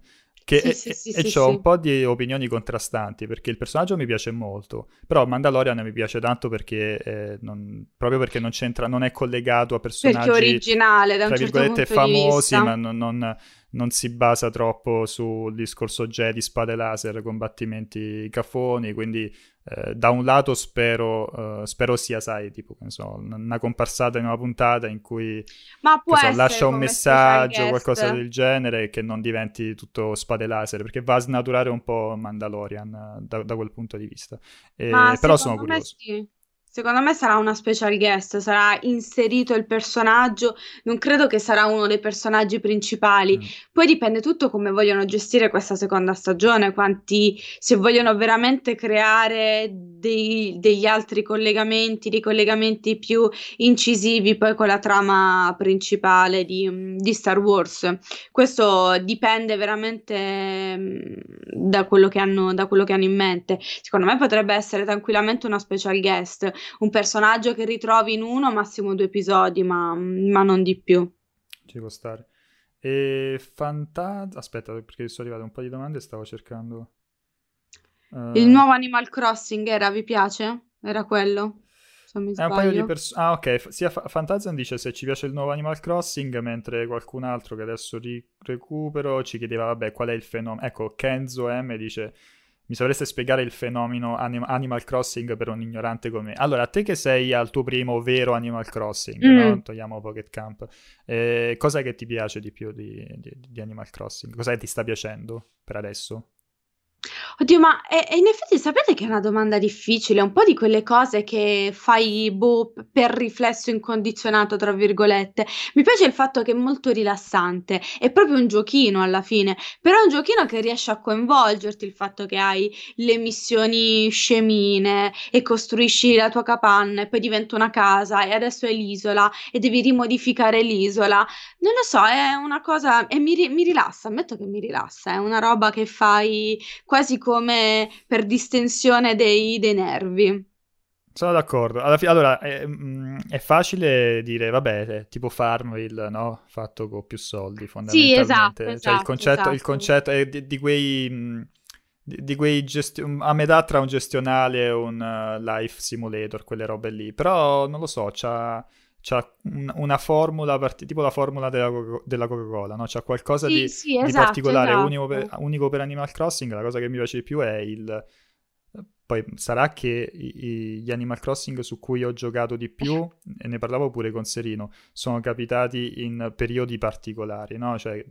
Che sì, è, sì, sì, e ho un po' di opinioni contrastanti perché il personaggio mi piace molto, però Mandalorian mi piace tanto perché eh, non, proprio perché non c'entra, non è collegato a personaggi perché originale, da un tra certo virgolette famosi, ma non, non, non, si basa troppo sul discorso Jedi, spade laser, combattimenti cafoni, quindi eh, da un lato spero, uh, spero sia, sai, tipo, so, una comparsata in una puntata in cui so, lascia un messaggio o qualcosa del genere che non diventi tutto spade laser, perché va a snaturare un po' Mandalorian uh, da, da, quel punto di vista. E, però sono curioso. Sì. Secondo me sarà una special guest, sarà inserito il personaggio, non credo che sarà uno dei personaggi principali. Mm. Poi dipende tutto come vogliono gestire questa seconda stagione, quanti, se vogliono veramente creare dei, degli altri collegamenti, dei collegamenti più incisivi poi con la trama principale di, di Star Wars. Questo dipende veramente mm, da quello, che hanno, da quello che hanno in mente. Secondo me potrebbe essere tranquillamente una special guest un personaggio che ritrovi in uno, massimo due episodi, ma, ma non di più. Ci può stare. E Fantasma... Aspetta, perché sono arrivate un po' di domande e stavo cercando... Uh... Il nuovo Animal Crossing era, vi piace? Era quello? È un paio di persone... Ah, ok. Sia F- Fantasma dice se ci piace il nuovo Animal Crossing, mentre qualcun altro che adesso ri- recupero ci chiedeva, vabbè, qual è il fenomeno... Ecco, Kenzo M dice mi sapreste spiegare il fenomeno anim- Animal Crossing per un ignorante come me? Allora, a te che sei al tuo primo vero Animal Crossing, mm. no? togliamo Pocket Camp, eh, cos'è che ti piace di più di, di, di Animal Crossing? Cos'è che ti sta piacendo per adesso? Oddio, ma e, e in effetti sapete che è una domanda difficile, un po' di quelle cose che fai boh, per riflesso incondizionato, tra virgolette. Mi piace il fatto che è molto rilassante, è proprio un giochino alla fine, però è un giochino che riesce a coinvolgerti, il fatto che hai le missioni scemine e costruisci la tua capanna e poi diventa una casa e adesso è l'isola e devi rimodificare l'isola. Non lo so, è una cosa e mi, mi rilassa, ammetto che mi rilassa, è una roba che fai quasi come per distensione dei, dei nervi. Sono d'accordo. Fi- allora, è, mm, è, facile dire, vabbè, è tipo Farmville, no? Fatto con più soldi, fondamentalmente. Sì, esatto, cioè, esatto, il concetto, esatto. il concetto è di, di quei... Mm, di, di quei gesti- a metà tra un gestionale e un uh, life simulator, quelle robe lì. Però, non lo so, c'ha c'ha un, una formula, tipo la formula della, della Coca-Cola, no? C'ha qualcosa sì, di, sì, di esatto, particolare, esatto. Unico, per, unico, per, Animal Crossing. La cosa che mi piace di più è il... Poi sarà che i, gli Animal Crossing su cui ho giocato di più, e ne parlavo pure con Serino, sono capitati in periodi particolari, no? Cioè,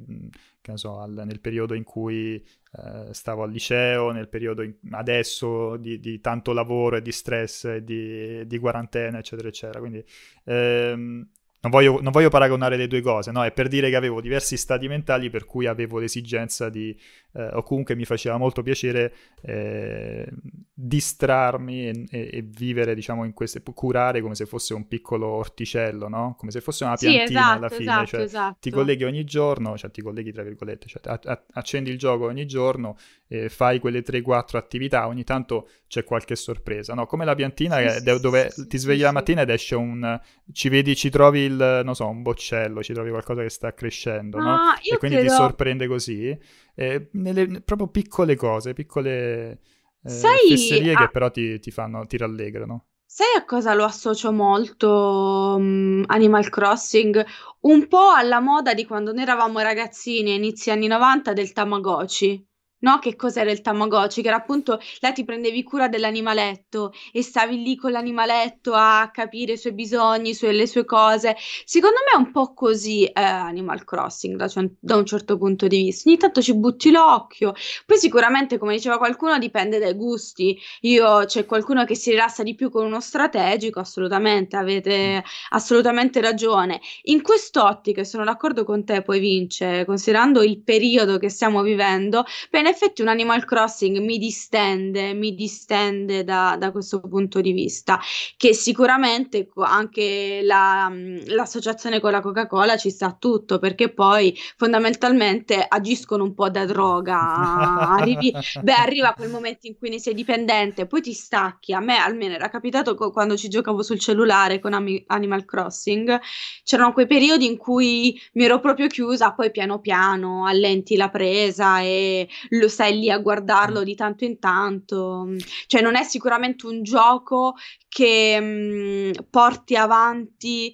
che ne so, al, nel periodo in cui eh, stavo al liceo, nel periodo in, adesso di, di, tanto lavoro e di stress e di, di quarantena, eccetera, eccetera. Quindi ehm, non voglio, non voglio, paragonare le due cose, no? È per dire che avevo diversi stati mentali per cui avevo l'esigenza di, eh, o comunque mi faceva molto piacere eh, distrarmi e, e, e, vivere, diciamo, in queste, curare come se fosse un piccolo orticello, no? Come se fosse una piantina sì, esatto, alla fine, esatto, cioè esatto. ti colleghi ogni giorno, cioè ti colleghi tra virgolette, cioè a, a, accendi il gioco ogni giorno, eh, fai quelle 3-4 attività, ogni tanto c'è qualche sorpresa, no? Come la piantina sì, che, sì, dove ti svegli la mattina ed esce un... ci vedi, ci trovi il, non so, un boccello, ci trovi qualcosa che sta crescendo, ah, no? E quindi credo... ti sorprende così. Eh, nelle proprio piccole cose, piccole eh, Sai, fesserie a... che però ti, ti, fanno, ti rallegrano. Sai a cosa lo associo molto um, Animal Crossing? Un po' alla moda di quando noi eravamo ragazzini inizi anni 90 del Tamagotchi no? Che cos'era il Tamagotchi? Che era appunto, là ti prendevi cura dell'animaletto e stavi lì con l'animaletto a capire i suoi bisogni, sue, le sue cose. Secondo me è un po' così eh, Animal Crossing da, cioè, da, un certo punto di vista. Ogni tanto ci butti l'occhio. Poi sicuramente, come diceva qualcuno, dipende dai gusti. Io c'è qualcuno che si rilassa di più con uno strategico, assolutamente, avete assolutamente ragione. In quest'ottica, sono d'accordo con te, poi vince, considerando il periodo che stiamo vivendo, bene effetti un Animal Crossing mi distende, mi distende da, da questo punto di vista, che sicuramente anche la, l'associazione con la Coca-Cola ci sta tutto, perché poi fondamentalmente agiscono un po' da droga. Arrivi, beh, arriva quel momento in cui ne sei dipendente, poi ti stacchi. A me almeno era capitato co- quando ci giocavo sul cellulare con Ami- Animal Crossing, c'erano quei periodi in cui mi ero proprio chiusa, poi piano piano allenti la presa e lo stai lì a guardarlo di tanto in tanto. Cioè non è sicuramente un gioco che mh, porti avanti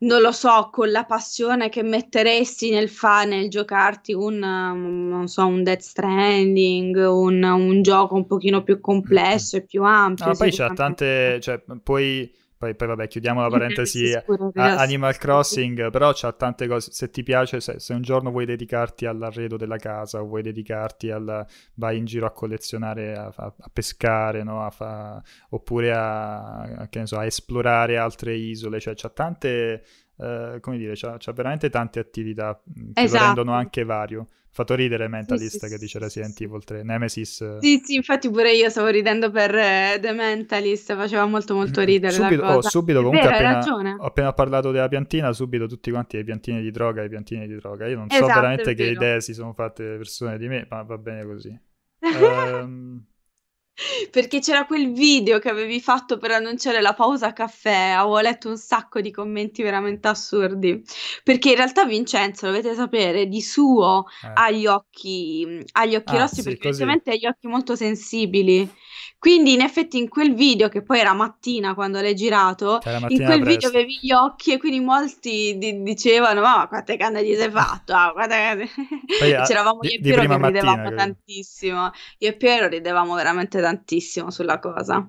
non lo so, con la passione che metteresti nel fa nel giocarti un, um, non so, un Death Stranding, un, un gioco un pochino più complesso e più ampio. No, poi c'è tante, cioè, poi poi, poi, vabbè, chiudiamo la parentesi a Animal Crossing, però c'ha tante cose, se ti piace, se, se, un giorno vuoi dedicarti all'arredo della casa o vuoi dedicarti al, vai in giro a collezionare, a, a, a pescare, no? a fa, oppure a, so, a, esplorare altre isole, cioè c'ha tante, uh, come dire, c'ha, c'ha, veramente tante attività che esatto. lo rendono anche vario fatto ridere Mentalist sì, che sì, dice Resident Evil 3, Nemesis. Sì, sì, infatti pure io stavo ridendo per uh, The Mentalist, faceva molto molto ridere subito, oh, subito comunque vero, appena, ho appena parlato della piantina, subito tutti quanti ai piantini di droga, ai piantini di droga. Io non esatto, so veramente che idee si sono fatte le persone di me, ma va bene così. um, perché c'era quel video che avevi fatto per annunciare la pausa caffè, avevo letto un sacco di commenti veramente assurdi, perché in realtà Vincenzo, dovete sapere, di suo eh. ha gli occhi, ha gli occhi ah, rossi sì, perché ovviamente ha gli occhi molto sensibili quindi in effetti in quel video, che poi era mattina quando l'hai girato, in quel presto. video avevi gli occhi e quindi molti di- dicevano ma quante canne ti sei fatto? Ah, quante... Poi, C'eravamo io e Piero che ridevamo mattina, tantissimo. Io e Piero ridevamo veramente tantissimo sulla cosa.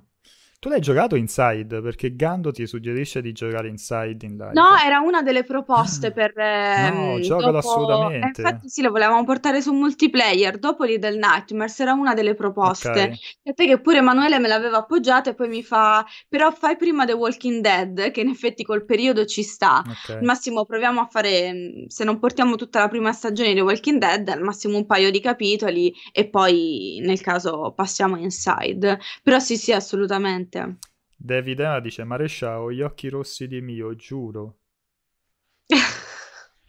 Tu l'hai giocato Inside perché Gando ti suggerisce di giocare Inside in live. No, era una delle proposte ah. per. Eh, no, giocalo dopo... assolutamente. Eh, infatti, sì, lo volevamo portare su multiplayer dopo Little Nightmares. Era una delle proposte. Okay. E te che pure Emanuele me l'aveva appoggiata e poi mi fa: Però fai prima The Walking Dead, che in effetti col periodo ci sta. Okay. Al massimo proviamo a fare. Se non portiamo tutta la prima stagione di The Walking Dead, al massimo un paio di capitoli e poi nel caso passiamo Inside. Però sì, sì, assolutamente niente. David Emma dice Marescia ho gli occhi rossi di mio, giuro.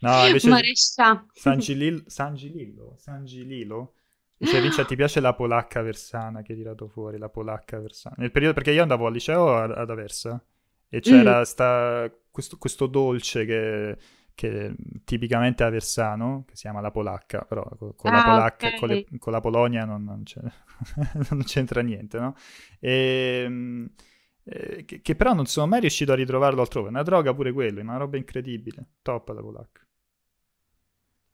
No, invece. San, Gilil... San Gilillo, San Gililo dice Vince ti piace la polacca versana che hai tirato fuori, la polacca versana. Nel periodo, perché io andavo al liceo ad Aversa e c'era mm. sta... questo, questo dolce che che tipicamente è aversano, che si chiama la polacca, però con, con ah, la polacca okay. con, le, con, la Polonia non, non, non, c'entra niente, no? E, ehm, eh, che, che, però non sono mai riuscito a ritrovarlo altrove. Una droga pure quello, una roba incredibile. Top la polacca.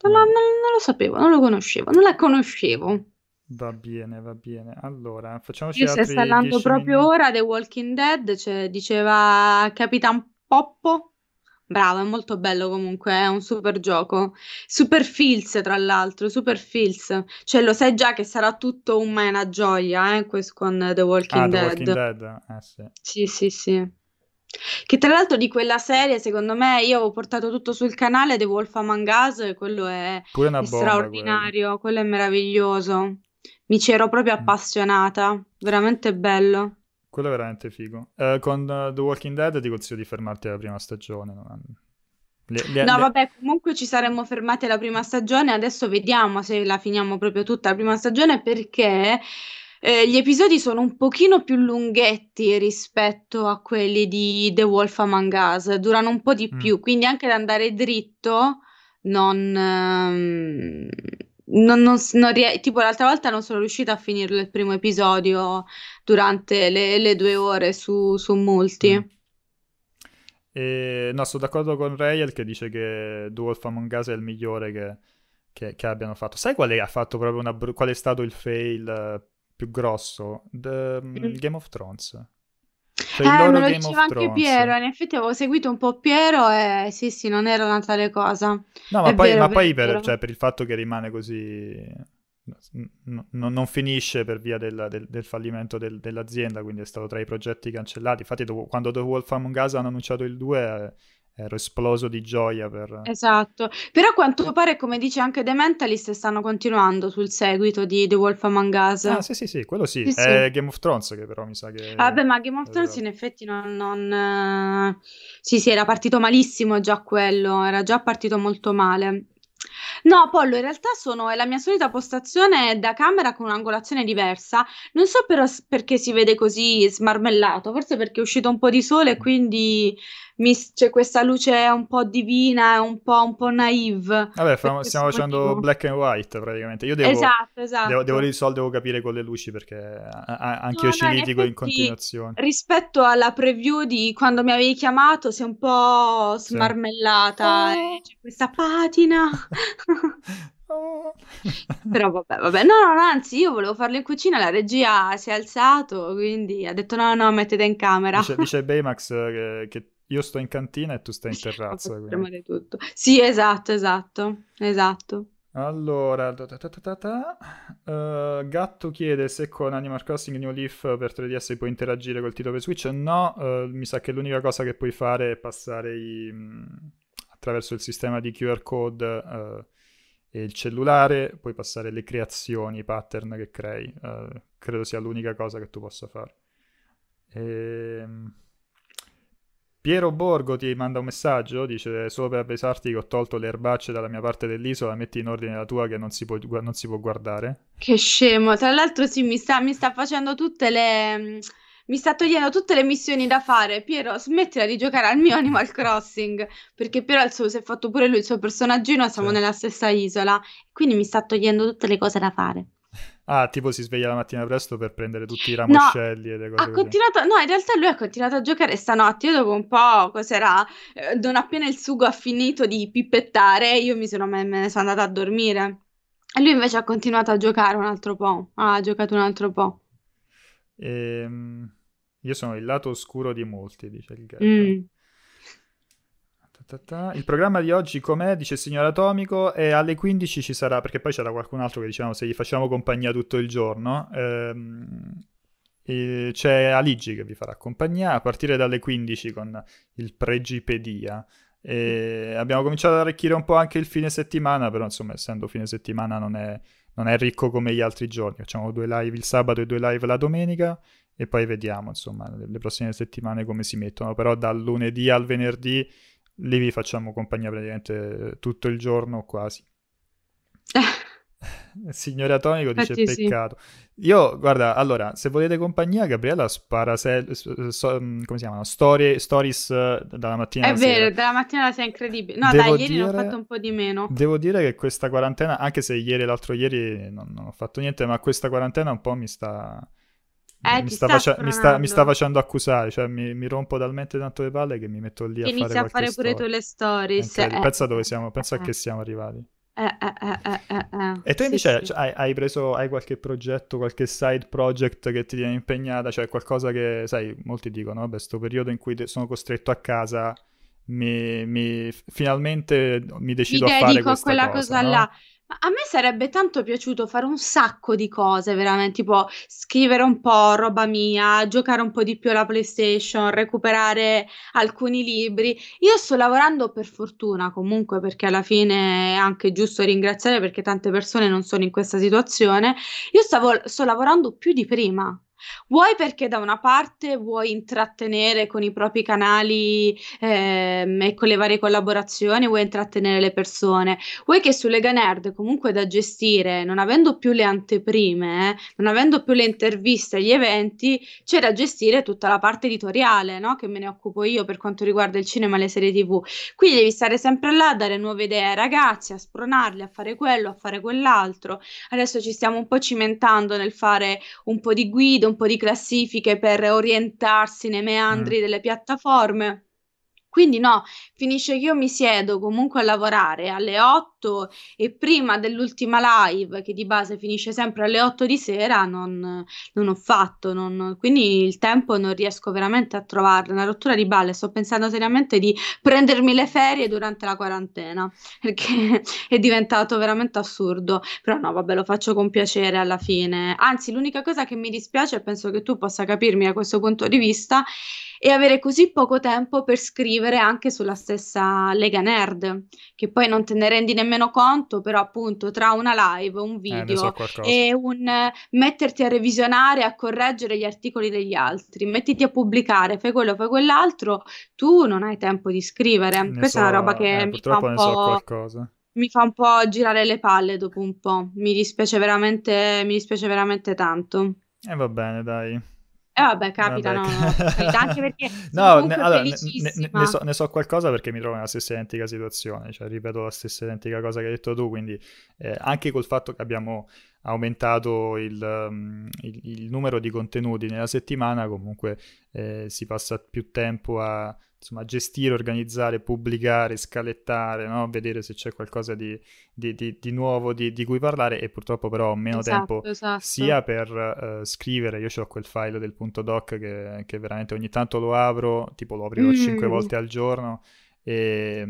Non, non, non lo sapevo, non lo conoscevo, non la conoscevo. Va bene, va bene. Allora, facciamoci Io sto parlando proprio minuti. ora The Walking Dead, cioè, diceva Capitan Poppo Bravo, è molto bello comunque, è un super gioco. Super feels, tra l'altro, super feels. Cioè, lo sai già che sarà tutto un ma una gioia, eh, questo con The Walking ah, Dead. The Walking Dead, eh sì. Sì, sì, sì. Che tra l'altro di quella serie, secondo me, io avevo portato tutto sul canale The Wolf Among Us e quello è, è straordinario, quello. quello è meraviglioso. Mi ci ero proprio mm. appassionata, veramente bello. Quello è veramente figo. Uh, con uh, The Walking Dead ti consiglio di fermarti alla prima stagione. No, le, le, no le... vabbè, comunque ci saremmo fermati alla prima stagione. Adesso vediamo se la finiamo proprio tutta la prima stagione perché eh, gli episodi sono un pochino più lunghetti rispetto a quelli di The Wolf Among Us. Durano un po' di mm. più, quindi anche ad andare dritto non... Um non, non, non rie- tipo l'altra volta non sono riuscita a finire il primo episodio durante le, le due ore su, su Multi. Mm. E, no, sono d'accordo con Rayel che dice che Dwarf Among Us è il migliore che, che, che abbiano fatto. Sai qual è, ha fatto proprio una, qual è stato il fail uh, più grosso? The, mm. Game of Thrones. Cioè, eh, me lo diceva anche Piero, in effetti avevo seguito un po' Piero e sì, sì, non era una tale cosa. No, ma è poi, vero, ma poi per, cioè, per, il fatto che rimane così... No, non finisce per via del, del, del fallimento del, dell'azienda, quindi è stato tra i progetti cancellati. Infatti, dopo, quando The Wolf Among Us hanno annunciato il 2, ero esploso di gioia per... Esatto, però a quanto pare, come dice anche The Mentalist, stanno continuando sul seguito di The Wolf Among Us. Ah, sì, sì, sì, quello sì. sì è sì. Game of Thrones che però mi sa che... Vabbè, ma Game of Thrones in effetti non... non... Sì, sì, era partito malissimo già quello, era già partito molto male. No, Pollo, in realtà sono, è la mia solita postazione da camera con un'angolazione diversa. Non so però perché si vede così smarmellato, forse perché è uscito un po' di sole e quindi mi, c'è questa luce un po' divina, un po', un po naive. Vabbè, fa, stiamo facendo motivo. black and white praticamente. Io devo, esatto, esatto. Devo, devo risolvere, devo capire con le luci perché anche io no, ci no, litigo in, in continuazione. Rispetto alla preview di quando mi avevi chiamato, sei un po' smarmellata. Sì. Oh. C'è questa patina. oh. Però vabbè, vabbè, no, no, anzi, io volevo farlo in cucina, la regia si è alzato, quindi ha detto no, no, mettete in camera. Dice, dice Baymax che, che io sto in cantina e tu stai in terrazza. Quindi. Tutto. Sì, esatto, esatto, esatto. Allora, uh, Gatto chiede se con Animal Crossing New Leaf per 3DS puoi interagire col titolo per Switch. No, uh, mi sa che l'unica cosa che puoi fare è passare i, mh, attraverso il sistema di QR code uh, e il cellulare, puoi passare le creazioni, i pattern che crei. credo sia l'unica cosa che tu possa fare. Ehm... Piero Borgo ti manda un messaggio, dice solo per avvisarti che ho tolto le erbacce dalla mia parte dell'isola, metti in ordine la tua che non si può, non si può guardare. Che scemo, tra l'altro sì, mi sta, mi sta facendo tutte le... Mi sta togliendo tutte le missioni da fare. Piero, smettila di giocare al mio Animal Crossing. Perché Piero suo, si è fatto pure lui il suo personaggino, siamo sì. nella stessa isola. Quindi mi sta togliendo tutte le cose da fare. Ah, tipo si sveglia la mattina presto per prendere tutti i ramoscelli no, e le cose. Ha continuato, no, in realtà lui ha continuato a giocare stanotte. Io dopo un po', cos'era? Eh, non appena il sugo ha finito di pippettare, io mi sono, me, ne sono andata a dormire. E lui invece ha continuato a giocare un altro po'. Ah, ha giocato un altro po'. Ehm, io sono il lato oscuro di molti, dice il gatto. Mm. Il programma di oggi com'è? Dice il signor Atomico e alle 15 ci sarà, perché poi c'era qualcun altro che dicevamo se gli facciamo compagnia tutto il giorno. Ehm, c'è Aligi che vi farà compagnia a partire dalle 15 con il Pregipedia. E abbiamo cominciato ad arricchire un po' anche il fine settimana, però insomma essendo fine settimana non è, non è ricco come gli altri giorni. Facciamo due live il sabato e due live la domenica e poi vediamo insomma le prossime settimane come si mettono. Però dal lunedì al venerdì lì vi facciamo compagnia praticamente tutto il giorno quasi. Signore Atomico dice Infatti, peccato. Sì. Io, guarda, allora, se volete compagnia, Gabriella spara se, so, mm, come si chiamano? Storie, stories eh, dalla mattina È alla vero, sera. dalla mattina alla sera è incredibile. No, devo dai, ieri dire, ne ho fatto un po' di meno. Devo dire che questa quarantena, anche se ieri e l'altro ieri non, non ho fatto niente, ma questa quarantena un po' mi sta eh, mi, sta face- mi, sta, mi, sta facendo accusare, cioè mi, mi, rompo talmente tanto le palle che mi metto lì a fare a fare pure tu le stories. Eh, pensa dove siamo, pensa eh, a che siamo arrivati. Eh, eh, eh, e tu invece sì, cioè, Hai, hai, preso, hai qualche progetto, qualche side project che ti tiene impegnata, cioè qualcosa che, sai, molti dicono, vabbè, sto periodo in cui sono costretto a casa, mi, mi finalmente mi decido a fare questa a quella cosa, cosa no? là. A me sarebbe tanto piaciuto fare un sacco di cose, veramente, tipo scrivere un po' roba mia, giocare un po' di più alla PlayStation, recuperare alcuni libri. Io sto lavorando per fortuna comunque, perché alla fine è anche giusto ringraziare perché tante persone non sono in questa situazione. Io stavo, sto lavorando più di prima. Vuoi perché da una parte vuoi intrattenere con i propri canali ehm, e con le varie collaborazioni, vuoi intrattenere le persone, vuoi che su Lega Nerd comunque da gestire, non avendo più le anteprime, eh, non avendo più le interviste, gli eventi, c'è da gestire tutta la parte editoriale, no? che me ne occupo io per quanto riguarda il cinema e le serie tv. Quindi devi stare sempre là a dare nuove idee ai ragazzi, a spronarli a fare quello, a fare quell'altro. Adesso ci stiamo un po' cimentando nel fare un po' di guida, un po' di classifiche per orientarsi nei meandri mm. delle piattaforme. Quindi no, finisce che io mi siedo comunque a lavorare alle 8 e prima dell'ultima live, che di base finisce sempre alle 8 di sera, non, non ho fatto. Non, quindi il tempo non riesco veramente a trovarlo. Una rottura di balle. Sto pensando seriamente di prendermi le ferie durante la quarantena, perché è diventato veramente assurdo. Però no, vabbè, lo faccio con piacere alla fine. Anzi, l'unica cosa che mi dispiace, e penso che tu possa capirmi da questo punto di vista, e avere così poco tempo per scrivere anche sulla stessa Lega Nerd, che poi non te ne rendi nemmeno conto, però appunto tra una live, un Eh, video so qualcosa. e un eh, metterti a revisionare, a correggere gli articoli degli altri, mettiti a pubblicare, fai quello, fai quell'altro, tu non hai tempo di scrivere. Ne Questa è una so, roba che eh, mi fa un so po', qualcosa. mi fa un po' girare le palle dopo un po'. Mi dispiace veramente, mi dispiace veramente tanto. E va bene, dai. E vabbè, capita, Vabbè. no, anche perché No, ne, allora, ne- ne so, ne so qualcosa perché mi trovo nella stessa identica situazione, cioè ripeto la stessa identica cosa che hai detto tu, quindi eh, anche col fatto che abbiamo aumentato il, um, il- il numero di contenuti nella settimana, comunque eh, si passa più tempo a insomma, gestire, organizzare, pubblicare, scalettare, no? vedere se c'è qualcosa di, di- di- di nuovo di, di cui parlare e purtroppo però ho meno tempo Esatto, esatto. sia per eh, scrivere, io ho quel file del punto doc che, che veramente ogni tanto lo apro, tipo lo aprirò Mm. 5 volte al giorno e,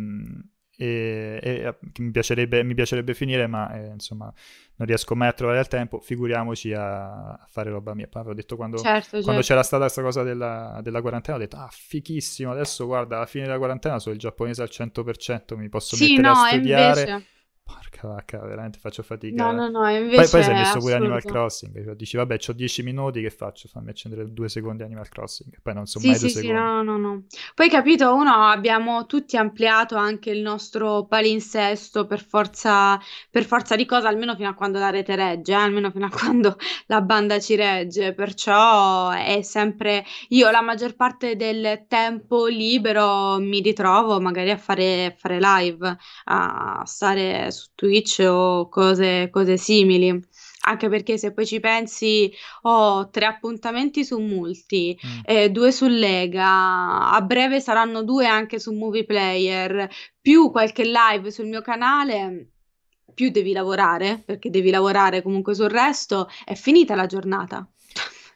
e- e, mi piacerebbe, mi piacerebbe finire, ma eh, insomma non riesco mai a trovare il tempo, figuriamoci a, a fare roba mia. Poi avevo detto quando, Certo, quando certo. c'era stata questa cosa della, della quarantena, ho detto, ah, fichissimo, adesso guarda, alla fine della quarantena so il giapponese al 100%, mi posso Sì, mettere a no, e studiare. invece... Porca vacca, veramente faccio fatica. No, no, no, Poi, invece poi è è messo pure Animal. Crossing. cioè, dici, vabbè, ho 10 minuti, che faccio? Fammi accendere due secondi Animal Crossing. Poi non sono Sì, mai due sì, sì, secondi. no, no, no. Poi capito, uno abbiamo tutti ampliato anche il nostro palinsesto per forza, per forza di cosa, almeno fino a quando la rete regge, eh, almeno fino a quando la banda ci regge. Perciò è sempre io la maggior parte del tempo libero mi ritrovo magari a fare, a fare live, a stare su Twitch o cose, cose simili. Anche perché se poi ci pensi, ho tre appuntamenti su Multi, Mm. eh, due su Lega, a breve saranno due anche su Movie Player, più qualche live sul mio canale, più devi lavorare, perché devi lavorare comunque sul resto, è finita la giornata.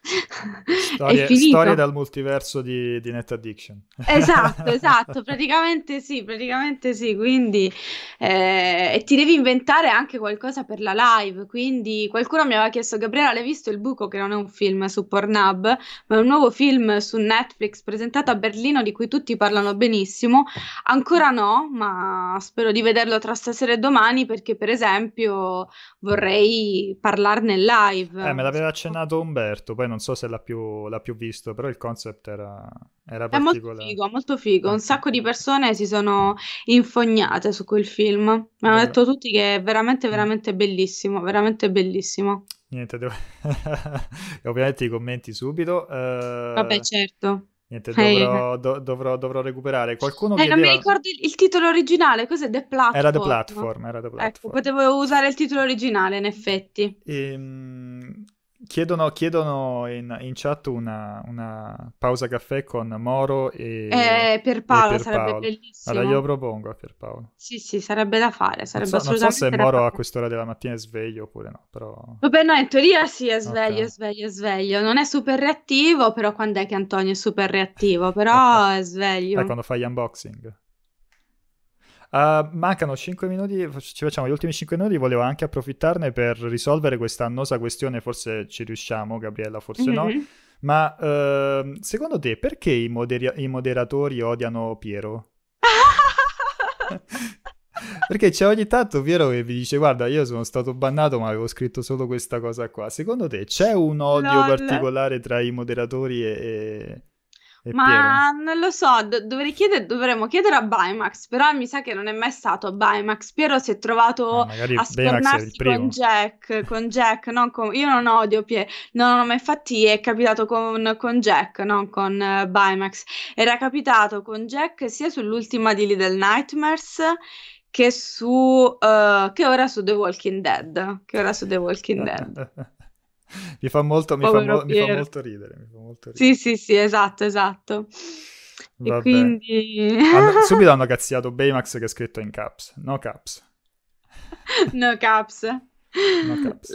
Storie, storie dal multiverso di, di Net Addiction. Esatto, esatto, praticamente sì, praticamente sì, quindi eh, e ti devi inventare anche qualcosa per la live, quindi qualcuno mi aveva chiesto, Gabriele, l'hai visto Il Buco, che non è un film su Pornhub, ma è un nuovo film su Netflix presentato a Berlino di cui tutti parlano benissimo, ancora no, ma spero di vederlo tra stasera e domani perché per esempio vorrei parlarne live. Eh, me l'aveva accennato Umberto, poi non so se l'ha più, l'ha più visto, però il concept era, era È molto particolare. figo, molto figo. Un sacco di persone si sono infognate su quel film. Mi hanno detto tutti che è veramente, Mm. veramente bellissimo, veramente bellissimo. Niente, devo... ovviamente i commenti subito. eh, Vabbè, certo. Niente, dovrò, do- dovrò- dovrò recuperare. Qualcuno Eh, non mi chiedeva... ricordo il, il titolo originale, cos'è? The Platform. Era The Platform, era The Ecco, Platform. potevo usare il titolo originale, in effetti. Ehm, chiedono chiedono in, in chat una, una pausa caffè con Moro e, Eh, e Pierpaolo sarebbe Pierpaolo. bellissimo. Allora io propongo a Pierpaolo. Sì, sì, sarebbe da fare, Non sarebbe so, non so se Moro a fare. quest'ora della mattina è sveglio oppure no, però... Vabbè, no, in teoria sì, è sveglio, Ok. è sveglio, è sveglio. Non è super reattivo, però quando è che Antonio è super reattivo? Però è sveglio. Dai, quando fai gli unboxing. Uh, mancano 5 minuti, ci facciamo gli ultimi 5 minuti, volevo anche approfittarne per risolvere questa annosa questione, forse ci riusciamo, Gabriella, forse no, Mhm. ma ehm, secondo te perché i, moderi- i moderatori odiano Piero? Perché c'è ogni tanto Piero che vi dice guarda io sono stato bannato ma avevo scritto solo questa cosa qua. Secondo te c'è un odio Lol. particolare tra i moderatori e, Ma non lo so, do- dovrei chiedere, dovremmo chiedere a Bymax, però mi sa che non è mai stato a Bymax. Piero si è trovato magari a scornarsi con Jack, con Jack, non con... Io non odio Piero, no, no, ma infatti è capitato con, con Jack, non con eh, Bymax. Era capitato con Jack sia sull'ultima di Little Nightmares che su... eh, che ora su The Walking Dead, che ora su The Walking Dead. Mi fa molto, mi fa, mo- mi fa molto ridere, mi fa molto ridere. Sì, sì, sì, esatto, esatto. E Vabbè. quindi... Hanno- subito hanno cazziato Baymax che è scritto in caps, no caps. No caps.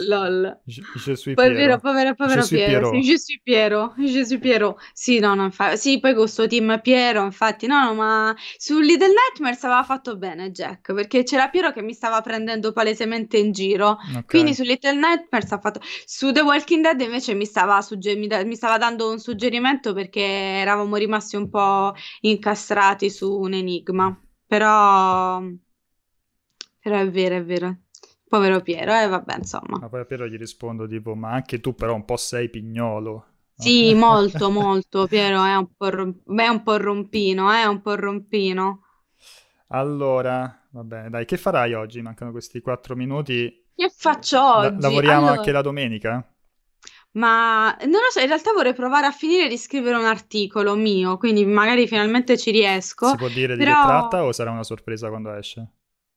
Lol. Je, je suis Povero, Piero. povero, povero Je Piero. Pierrot. Sì, suis Piero. Je suis Piero. Sì, no, no, infa- sì, poi con sto team Piero, infatti, no, no, ma su Little Nightmares aveva fatto bene Jack, perché c'era Piero che mi stava prendendo palesemente in giro. Ok. Quindi su Little Nightmares ha fatto... Su The Walking Dead invece mi stava, sugge- mi da- mi stava dando un suggerimento perché eravamo rimasti un po' incastrati su un enigma. Però... Però è vero, è vero. Povero Piero, e vabbè, insomma. Ma poi a Piero gli rispondo tipo, ma anche tu però un po' sei pignolo. No? Sì, molto, molto. Piero è un po', rom- è un po' rompino, è un po' rompino. Allora, va bene, dai, che farai oggi? Mancano questi quattro minuti. Che faccio La- oggi? lavoriamo Allora, anche la domenica? ma non lo so, in realtà vorrei provare a finire di scrivere un articolo mio, quindi magari finalmente ci riesco. Si può dire di però- che tratta o sarà una sorpresa quando esce?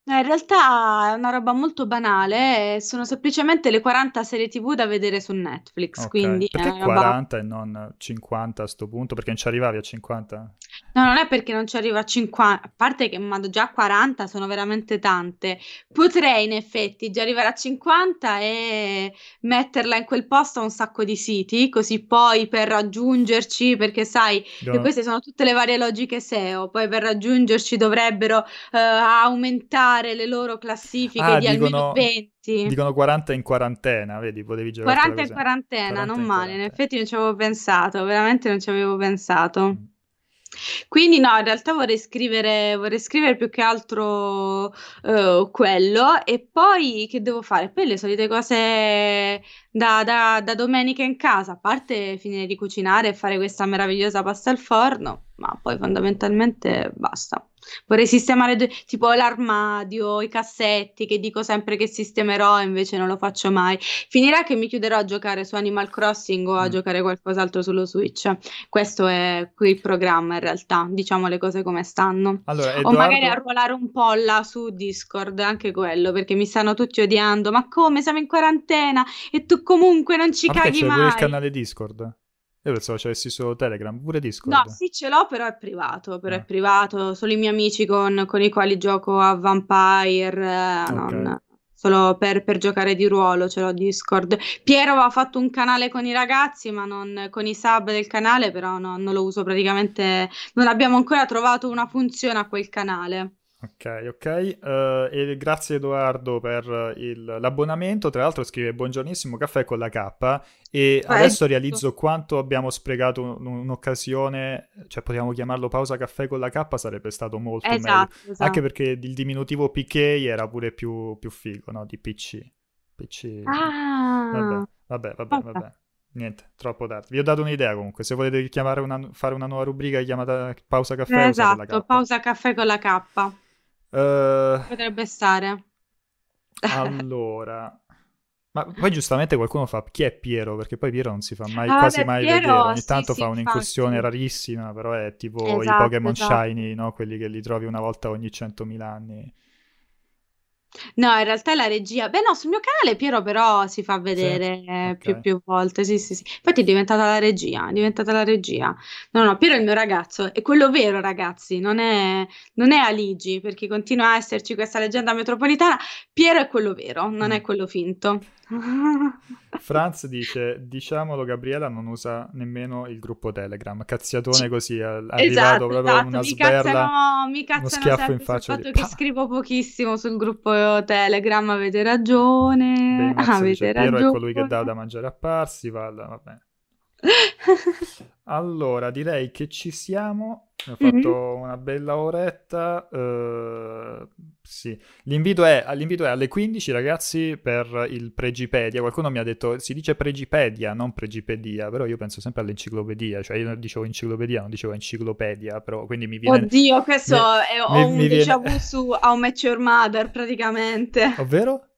In realtà è una roba molto banale, eh, sono semplicemente le 40 serie TV da vedere su Netflix, Ok, quindi perché roba... 40 e non 50 a sto punto? Perché non ci arrivavi a 50? No, non è perché non ci arriva a 50, a parte che ma già 40 sono veramente tante. Potrei in effetti già arrivare a 50 e metterla in quel posto a un sacco di siti, così poi per raggiungerci, perché sai, e queste sono tutte le varie logiche SEO, poi per raggiungerci dovrebbero eh, aumentare le loro classifiche Ah, di dicono, almeno 20. dicono 40 in quarantena, vedi, potevi giocare 40 in quarantena, 40 non in male, in quarantena. effetti non ci avevo pensato, veramente non ci avevo pensato. Mm. Quindi no, in realtà vorrei scrivere, vorrei scrivere più che altro eh, quello e poi che devo fare? Poi le solite cose da, da- da domenica in casa, a parte finire di cucinare e fare questa meravigliosa pasta al forno, ma poi fondamentalmente basta. Vorrei sistemare de- tipo l'armadio, i cassetti, che dico sempre che sistemerò e invece non lo faccio mai. Finirà che mi chiuderò a giocare su Animal Crossing o a Mm. giocare qualcos'altro sullo Switch. Questo è qui il programma in realtà, diciamo le cose come stanno. Allora, O magari Edoardo, arruolare un po' là su Discord, anche quello, perché mi stanno tutti odiando. Ma come siamo in quarantena e tu comunque non ci ma caghi c'è pure il mai? canale Discord? Io pensavo c'avessi solo Telegram, pure Discord. No, sì, ce l'ho, però è privato, però è Ah. privato, solo i miei amici con, con i quali gioco a Vampire, eh, non- Ok. solo per, per giocare di ruolo ce l'ho Discord. Piero aveva fatto un canale con i ragazzi, ma non con i sub del canale, però no, non lo uso praticamente, non abbiamo ancora trovato una funzione a quel canale. Ok, ok. Eh, e grazie Edoardo per il- l'abbonamento. Tra l'altro scrive buongiornissimo caffè con la K e Ah, adesso realizzo quanto abbiamo sprecato un- un'occasione, cioè potevamo chiamarlo pausa caffè con la K, sarebbe stato molto meglio. Esatto, esatto. Anche perché il diminutivo PK era pure più, più figo, no? Di PC. PC. Ah, Vabbè, vabbè, vabbè, vabbè. vabbè. Niente, troppo tardi. Vi ho dato un'idea comunque. Se volete chiamare una, fare una nuova rubrica chiamata pausa caffè, esatto, K. pausa caffè con la K. Eh, Potrebbe stare. allora, ma poi giustamente qualcuno fa chi è Piero? Perché poi Piero non si fa mai, Ah, quasi vabbè, mai Piero, vedere. Ogni sì, tanto sì, fa un'incursione infatti. rarissima, però è tipo i Esatto, Pokémon esatto. Shiny, no? Quelli che li trovi una volta ogni 100.000 anni. No, in realtà è la regia. Beh, no, sul mio canale Piero però si fa Sì? vedere eh, Ok. più, più volte. Sì, sì, sì. Infatti è diventata la regia, è diventata la regia. No, no, Piero è il mio ragazzo, è quello vero, ragazzi, non è, non è Aligi, perché continua a esserci questa leggenda metropolitana. Piero è quello vero, non Mm. è quello finto. Franz dice, diciamolo, Gabriela non usa nemmeno il gruppo Telegram. Cazziatone così, è arrivato Esatto, proprio esatto, una mi sberla, cazzano, mi uno cazzano schiaffo in faccia. fatto di- che Pa! scrivo pochissimo sul gruppo Telegram, avete ragione, Baymax dice, avete Piero è colui che dà ragione. da mangiare a Parsival, vabbè. Allora, direi che ci siamo. Ho Mhm. fatto una bella oretta. eh, sì, l'invito è, l'invito è alle 15, ragazzi, per il Pregipedia. Qualcuno mi ha detto, si dice Pregipedia, non Pregipedia, però io penso sempre all'enciclopedia. Cioè, io dicevo enciclopedia, non dicevo enciclopedia, però quindi mi viene... Oddio, questo mi- è, ho mi- un déjà vu su How Met Your Mother praticamente. Ovvero?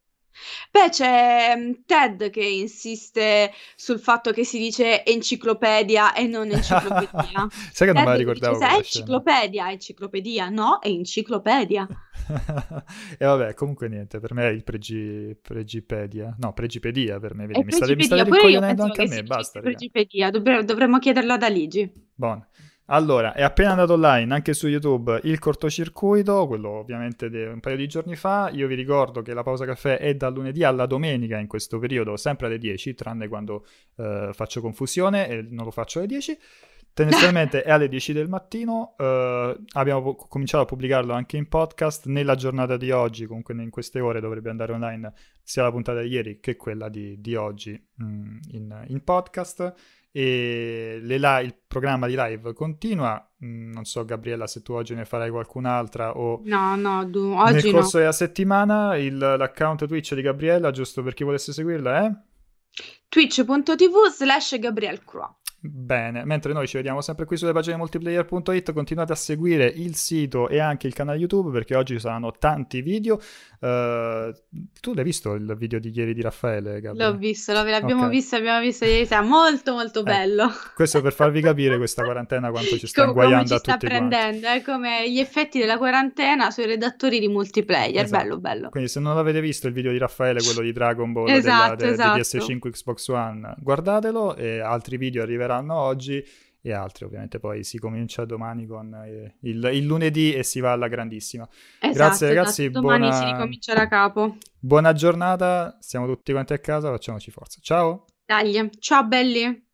Beh, c'è mm, Ted che insiste sul fatto che si dice enciclopedia e non enciclopedia. Sai che non me la Ted ricordavo dice, "Sai, quella scena. enciclopedia, enciclopedia, no, è enciclopedia. e vabbè, comunque niente, per me è il pregi, Pregipedia. No, Pregipedia per me, vedi, mi state, mi state anche a me, basta, pregipedia, Dovre- dovremmo chiederlo ad Aligi. Buono. Allora, è appena andato online anche su YouTube il cortocircuito, quello ovviamente di un paio di giorni fa. Io vi ricordo che la pausa caffè è dal lunedì alla domenica in questo periodo, sempre alle 10, tranne quando eh, faccio confusione e non lo faccio alle 10. Tendenzialmente è alle 10 del mattino, eh, abbiamo po- cominciato a pubblicarlo anche in podcast, nella giornata di oggi, comunque in queste ore dovrebbe andare online sia la puntata di ieri che quella di, di oggi mh, mm, in, in, podcast e li- il programma di live continua, mm, non so Gabriella se tu oggi ne farai qualcun'altra o no, no, du- oggi nel corso no. della settimana il, l'account Twitch di Gabriella, giusto per chi volesse seguirla, è? twitch.tv slash Gabriel Croix. Bene, mentre noi ci vediamo sempre qui sulle pagine multiplayer.it, continuate a seguire il sito e anche il canale YouTube perché oggi saranno tanti video. Uh, tu l'hai visto il video di ieri di Raffaele? Gabriele? L'ho visto, l'abbiamo okay. visto, abbiamo visto ieri sera, molto molto eh, bello. questo per farvi capire questa quarantena quanto ci sta inguaiando a tutti sta prendendo, è come gli effetti della quarantena sui redattori di multiplayer, esatto. bello bello. Quindi se non l'avete visto il video di Raffaele, quello di Dragon Ball esatto, della, de, esatto. di PS5 Xbox One, guardatelo e altri video arriveranno saranno oggi e altri ovviamente poi si comincia domani con eh, il, il, lunedì e si va alla grandissima. Esatto, grazie ragazzi esatto. domani buona... si ricomincia da capo. buona giornata siamo tutti quanti a casa facciamoci forza. Ciao! Dai ciao belli